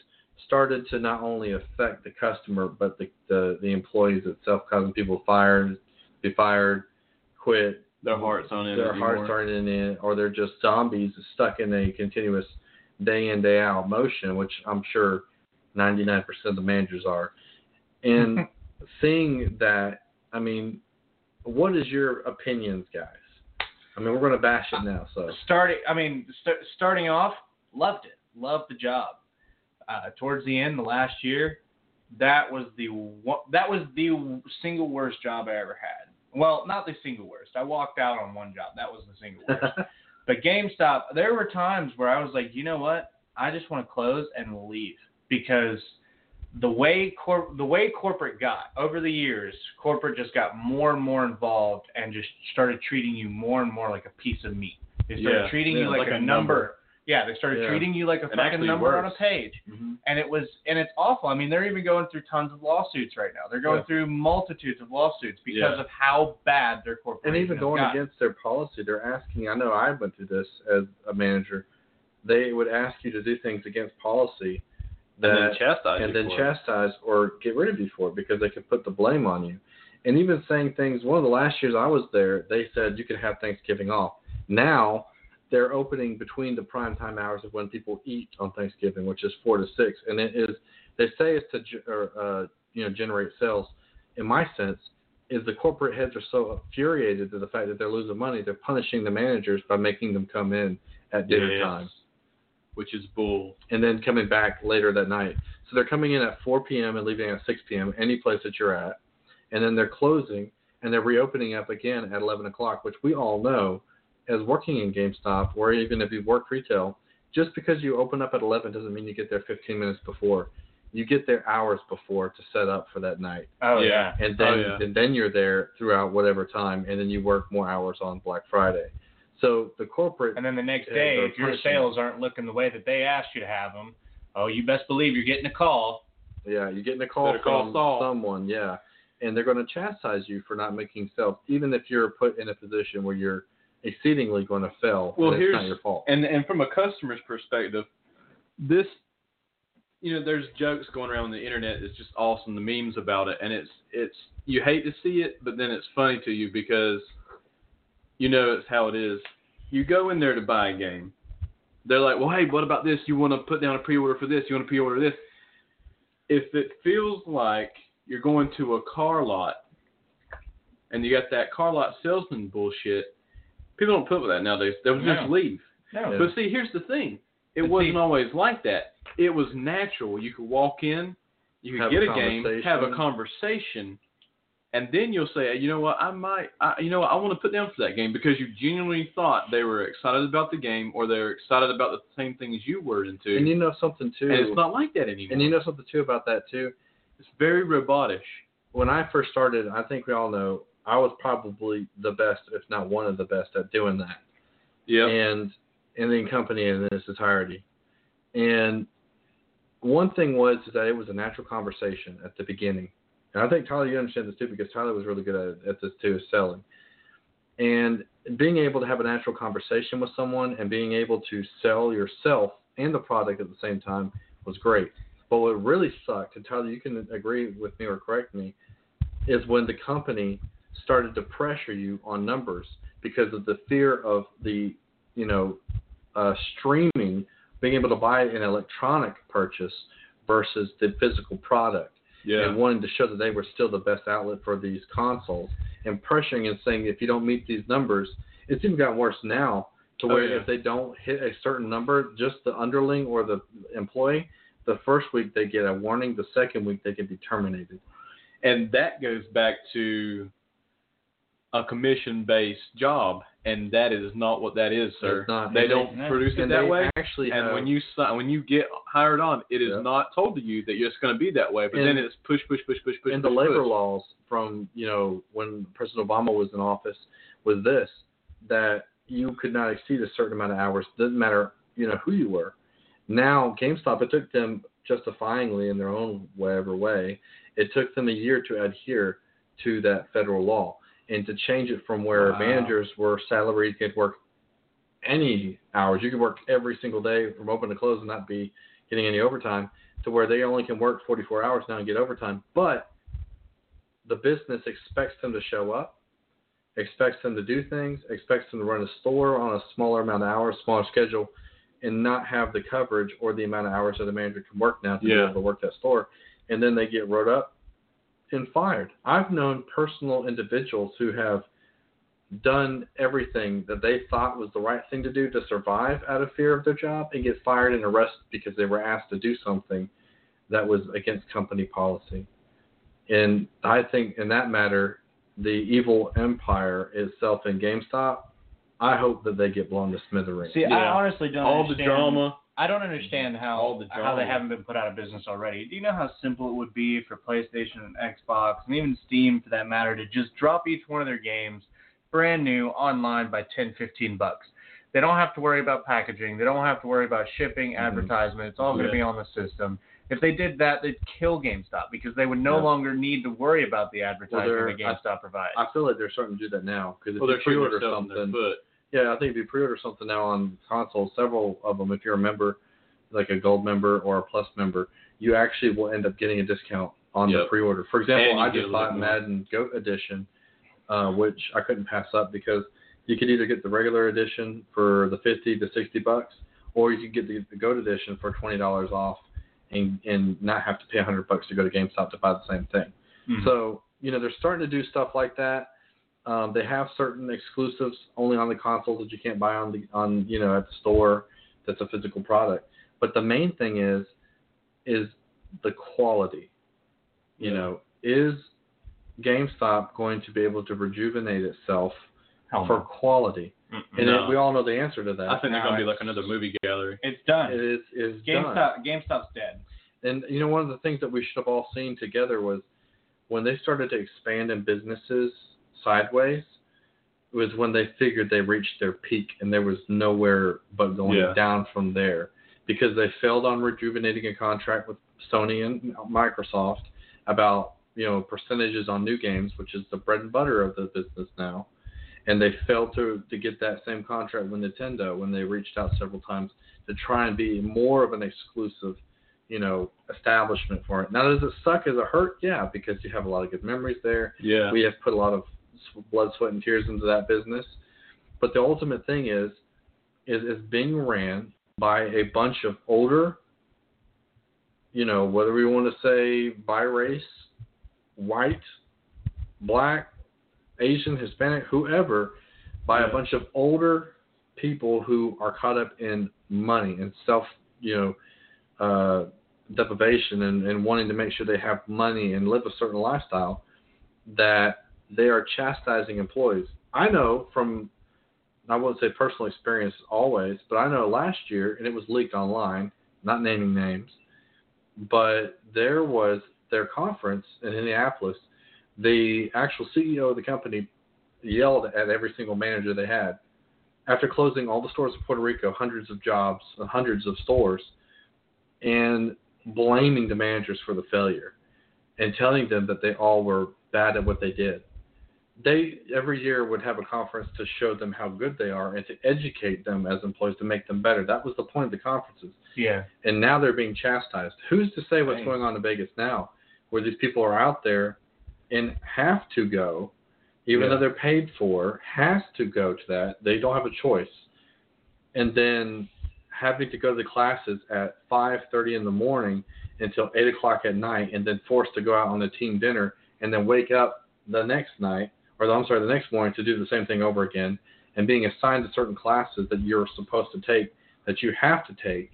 started to not only affect the customer but the, the, the employees itself, causing people fired, be fired, quit, Their hearts aren't in their it hearts anymore. aren't in it, or they're just zombies stuck in a continuous day in day out motion, which I'm sure 99% of the managers are. And seeing that, I mean, what is your opinions, guys? I mean, we're going to bash it now, so starting I mean st- starting off loved it loved the job. Uh, towards the end the last year that was the one, that was the single worst job I ever had. Well not the single worst. I walked out on one job. That was the single worst. But GameStop there were times where I was like you know what? I just want to close and leave. Because the way cor- the way corporate got over the years, corporate just got more and more involved and just started treating you more and more like a piece of meat. They started Yeah, treating yeah, you like, like a, a number. number. Yeah, they started Yeah. treating you like a And fucking actually number on a worse. page. Mhm. And it was and it's awful. I mean, they're even going through tons of lawsuits right now. They're going Yeah. through multitudes of lawsuits because Yeah. of how bad their corporation. and even going gotten. against their policy, they're asking. I know I went through this as a manager. They would ask you to do things against policy that and then chastise and then for it. chastise or get rid of you for it because they could put the blame on you. And even saying things, one of the last years I was there, they said you could have Thanksgiving off. Now they're opening between the prime time hours of when people eat on Thanksgiving, which is four to six, and it is. They say it's to or, uh, you know generate sales. In my sense, is the corporate heads are so infuriated to the fact that they're losing money, they're punishing the managers by making them come in at dinner Yes. time which is bull. and then coming back later that night. So they're coming in at 4 p.m. and leaving at 6 p.m. any place that you're at, and then they're closing and they're reopening up again at 11 o'clock, which we all know as working in GameStop or even if you work retail, just because you open up at 11 doesn't mean you get there 15 minutes before. You get there hours before to set up for that night, oh Yeah. yeah. and oh, then Oh, yeah. and then you're there throughout whatever time, and then you work more hours on Black Friday. So the corporate And then the next day, if your sales aren't looking the way that they asked you to have them, oh, you best believe you're getting a call. Yeah, you're getting a call Better call from Saul. someone, yeah. And they're going to chastise you for not making sales, even if you're put in a position where you're exceedingly going to fail. Well, it's not here's- your fault. And and from a customer's perspective, this you know, there's jokes going around on the internet. It's just awesome, the memes about it, and it's it's you hate to see it, but then it's funny to you because you know it's how it is. You go in there to buy a game. They're like, well, hey, what about this? You want to put down a pre-order for this? You want to pre-order this? If it feels like you're going to a car lot and you got that car lot salesman bullshit, people don't put up with that nowadays. They'll No. just leave. No. But see, here's the thing. It But wasn't see- always like that. It was natural. You could walk in, you could get a a, game, have a conversation. conversation, and then you'll say, you know what, I might, I, you know what, I want to put down for that game because you genuinely thought they were excited about the game or they're excited about the same things you were into. And you know something too. And it's not like that anymore. and you know something too about that too. it's very robotish. When I first started, I think we all know I was probably the best, if not one of the best, at doing that. Yeah. and and the company in its entirety. And one thing was is that it was a natural conversation at the beginning. And I think Tyler, you understand this too because Tyler was really good at, at this too, is selling. And being able to have a natural conversation with someone and being able to sell yourself and the product at the same time was great. But what really sucked, and Tyler, you can agree with me or correct me, is when the company started to pressure you on numbers because of the fear of the, you know, uh, streaming, being able to buy an electronic purchase versus the physical product, Yeah. and wanting to show that they were still the best outlet for these consoles, and pressuring and saying if you don't meet these numbers, it's even gotten worse now to Oh, where yeah. if they don't hit a certain number, just the underling or the employee, the first week they get a warning, the second week they can be terminated. and that goes back to a commission-based job, and that is not what that is, sir. They And don't they- produce it that way. actually And when you si- when you get hired on, it is not told to you that it's going to be that way. But And- then it's push, push, push, push, push. and the labor push. laws from you know when President Obama was in office was this that you could not exceed a certain amount of hours. Doesn't matter you know who you were. Now GameStop, it took them justifyingly in their own whatever way, it took them a year to adhere to that federal law and to change it from where Wow. managers were salaried could work any hours. You could work every single day from open to close and not be getting any overtime to where they only can work 44 hours now and get overtime. But the business expects them to show up expects them to do things, expects them to run a store on a smaller amount of hours, smaller schedule, and not have the coverage or the amount of hours that the manager can work now to be Yeah. able to work that store. And then they get wrote up and fired. I've known personal individuals who have done everything that they thought was the right thing to do to survive out of fear of their job and get fired and arrested because they were asked to do something that was against company policy. And I think in that matter, the evil empire itself in GameStop, I hope that they get blown to smithereens. See, I honestly don't All the drama. I don't understand mm-hmm. how All the how they haven't been put out of business already. Do you know how simple it would be for PlayStation and Xbox and even Steam for that matter to just drop each one of their games brand new online by 10 15 bucks. They don't have to worry about packaging. They don't have to worry about shipping, mm-hmm. advertisement. It's all going to Yeah. be on the system. If they did that, they'd kill GameStop because they would no Yeah. longer need to worry about the advertising they're- that GameStop provides. I feel like they're starting to do that now because if Well, you they're pre-order themselves their something, foot. Yeah, I think if you pre-order something now on consoles, several of them, if you're a member, like a gold member or a plus member, you actually will end up getting a discount on the pre-order. For example, I just bought. Madden Goat Edition, uh, which I couldn't pass up because you could either get the regular edition for the 50 to 60 bucks, or you could get the, the Goat Edition for twenty dollars off, and and not have to pay 100 bucks to go to GameStop to buy the same thing. Mhm. So you know they're starting to do stuff like that. Um, they have certain exclusives only on the consoles that you can't buy on the on you know at the store. That's a physical product. But the main thing is is the quality. You Yeah. know, is GameStop going to be able to rejuvenate itself Hell for no. quality? Mm-mm. And No. it, we all know the answer to that. I think they're No, going to be like another movie gallery. It's done. it is is done. GameStop's dead. And you know, one of the things that we should have all seen together was when they started to expand in businesses sideways was when they figured they reached their peak and there was nowhere but going Yeah. down from there because they failed on rejuvenating a contract with Sony and Microsoft about you know percentages on new games, which is the bread and butter of the business now. And they failed to to get that same contract with Nintendo when they reached out several times to try and be more of an exclusive you know, establishment for it. Now, does it suck? Does it hurt? Yeah, because you have a lot of good memories there. Yeah. We have put a lot of blood, sweat, and tears into that business. But the ultimate thing is, is it's being ran by a bunch of older, you know, whether we want to say by race, white, black, Asian, Hispanic, whoever, by Yeah. a bunch of older people who are caught up in money and self, you know, uh, deprivation and, and wanting to make sure they have money and live a certain lifestyle, that they are chastising employees. I know from, I won't say personal experience always, but I know last year, and it was leaked online, not naming names, but there was their conference in Indianapolis. The actual CEO of the company yelled at every single manager they had. After closing all the stores in Puerto Rico, hundreds of jobs, hundreds of stores, and blaming the managers for the failure and telling them that they all were bad at what they did. They every year would have a conference to show them how good they are and to educate them as employees to make them better. That was the point of the conferences. Yeah. And now they're being chastised. Who's to say what's Right. going on in Vegas now, where these people are out there and have to go, even Yeah. though they're paid for, has to go to that. They don't have a choice. And then having to go to the classes at 5:30 in the morning until 8 o'clock at night, and then forced to go out on a team dinner, and then wake up the next night, or I'm sorry, the next morning to do the same thing over again, and being assigned to certain classes that you're supposed to take, that you have to take,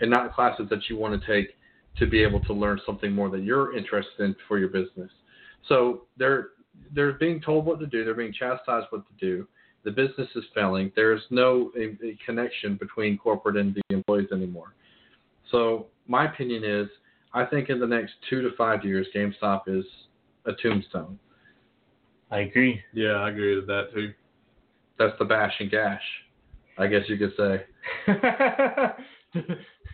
and not classes that you want to take to be able to learn something more that you're interested in for your business. So they're they're being told what to do. They're being chastised what to do. The business is failing. There's no a, a connection between corporate and the employees anymore. So my opinion is, I think in the next two to five years, GameStop is a tombstone. I agree. Yeah, I agree with that too. That's the bash and gash, I guess you could say.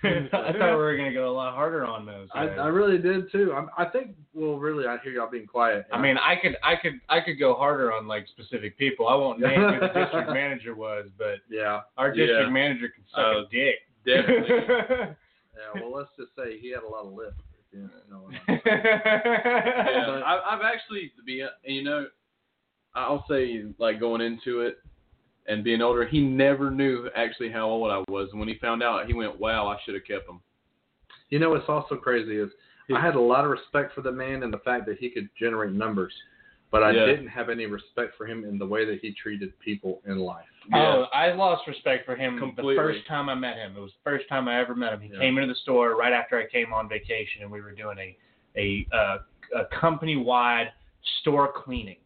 I thought we were gonna go a lot harder on those. I. I really did too. I, I think. Well, really, I hear y'all being quiet. I mean, I could, I could, I could go harder on like specific people. I won't name who the district manager was, but yeah, our district Yeah. manager can suck Uh, a dick. Definitely. yeah. Well, let's just say he had a lot of lift. You know, yeah, I, I've actually to be, you know, I'll say like going into it and being older, he never knew actually how old I was. And when he found out, he went, "Wow, I should have kept him." You know what's also crazy is I had a lot of respect for the man and the fact that he could generate numbers, but I Yeah. didn't have any respect for him in the way that he treated people in life. Oh, I lost respect for him Completely. the first time I met him. It was the first time I ever met him. He Yeah. came into the store right after I came on vacation, and we were doing a a, uh, a company wide store cleaning.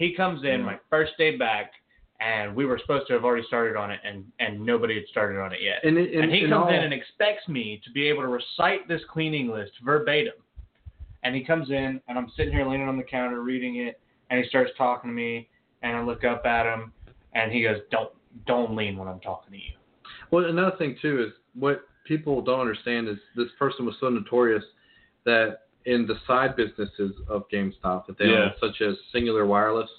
He comes in my first day back, and we were supposed to have already started on it, and and nobody had started on it yet. And, it- And, and, he and comes all, in and expects me to be able to recite this cleaning list verbatim. And he comes in, and I'm sitting here leaning on the counter reading it, and he starts talking to me, and I look up at him, and he goes, "Don't don't lean when I'm talking to you." Well, another thing too is what people don't understand is this person was so notorious that in the side businesses of GameStop that they own, such as Cingular Wireless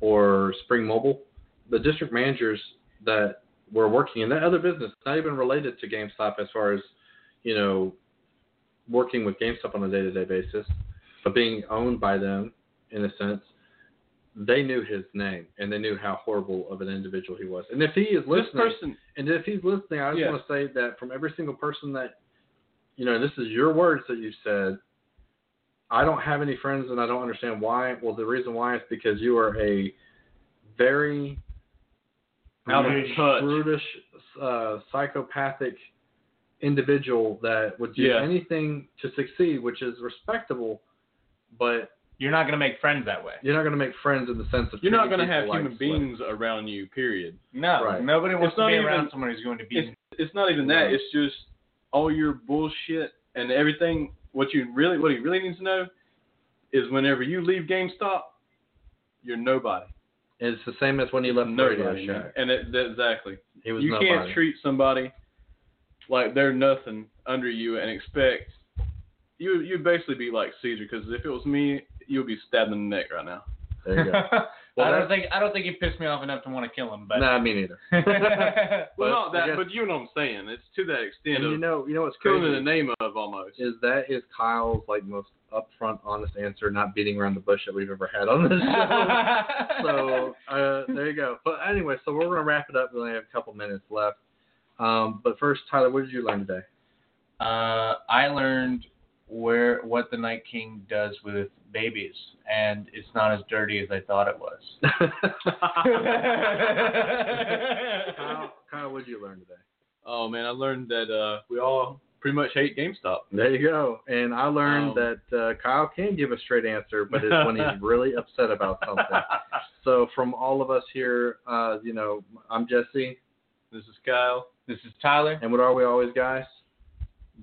or Spring Mobile, the district managers that were working in that other business, not even related to GameStop as far as you know working with GameStop on a day-to-day basis, but being owned by them in a sense. They knew his name and they knew how horrible of an individual he was. And if he is listening, person, and if he's listening, I just Yeah. want to say that from every single person that, you know, this is your words that you said. I don't have any friends, and I don't understand why. Well, the reason why is because you are a very Out of brutish, touch. brutish, uh, psychopathic individual that would do Yeah. anything to succeed, which is respectable, but You're not gonna make friends that way. you're not going to make friends in the sense of you're not going to have people like human slaves. beings around you. Period. No, Right. nobody wants It's to be even- around someone who's going to be. It's it's not even that. Right. It's just all your bullshit and everything. What you really, what he really needs to know, is whenever you leave GameStop, you're nobody. And it's the same as when he left nobody, man. Shack. And it, exactly. He was you nobody. can't treat somebody like they're nothing under you and expect you you'd basically be like Caesar because if it was me you'd be stabbed in the neck right now. there you go. Well, I don't think I don't think he pissed me off enough to want to kill him, but nah, me neither. Well, But not that, guess- but you know what I'm saying. It's to that extent of you know, you know what's killing crazy in the name of almost. is that is Kyle's like most upfront, honest answer, not beating around the bush that we've ever had on this show. so uh, there you go. But anyway, so we're gonna wrap it up. We only have a couple minutes left. Um, but first, Tyler, what did you learn today? uh, I learned where what the Night King does with babies, and it's not as dirty as I thought it was. Kyle, Kyle, what did you learn today? oh man, I learned that uh, we all pretty much hate GameStop. There you go. And I learned Um, that uh, Kyle can give a straight answer, but it's when he's really upset about something. So from all of us here, uh, you know, I'm Jesse, this is Kyle. This is Tyler, and what are we always, guys?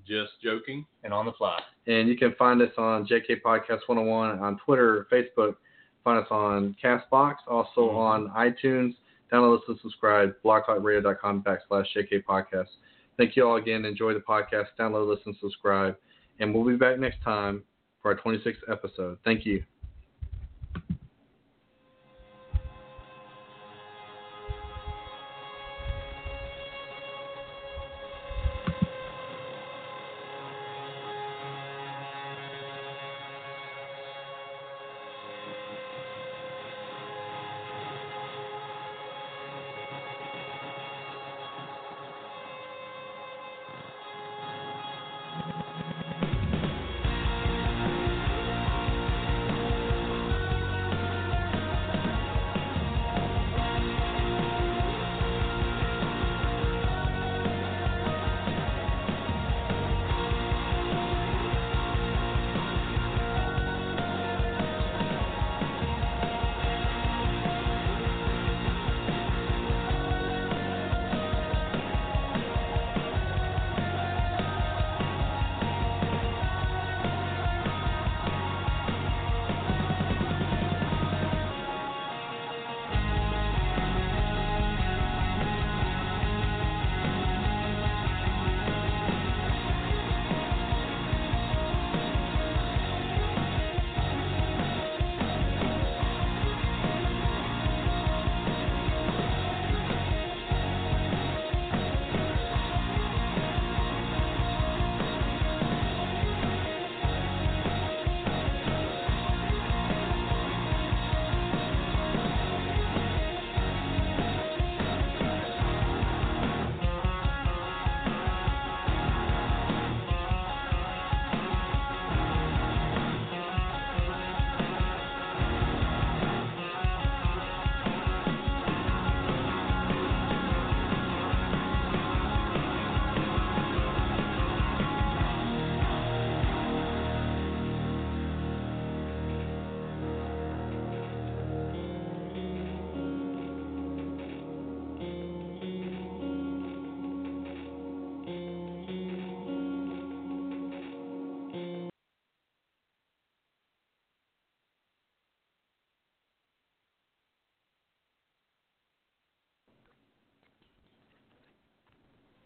Just joking. and on the fly. And you can find us on JK Podcast 101 on Twitter, Facebook. Find us on Castbox, also Mhm. on iTunes. Download, listen, subscribe, blogtalkradio.com backslash JK Podcast. Thank you all again. Enjoy the podcast. Download, listen, subscribe. And we'll be back next time for our 26th episode. Thank you.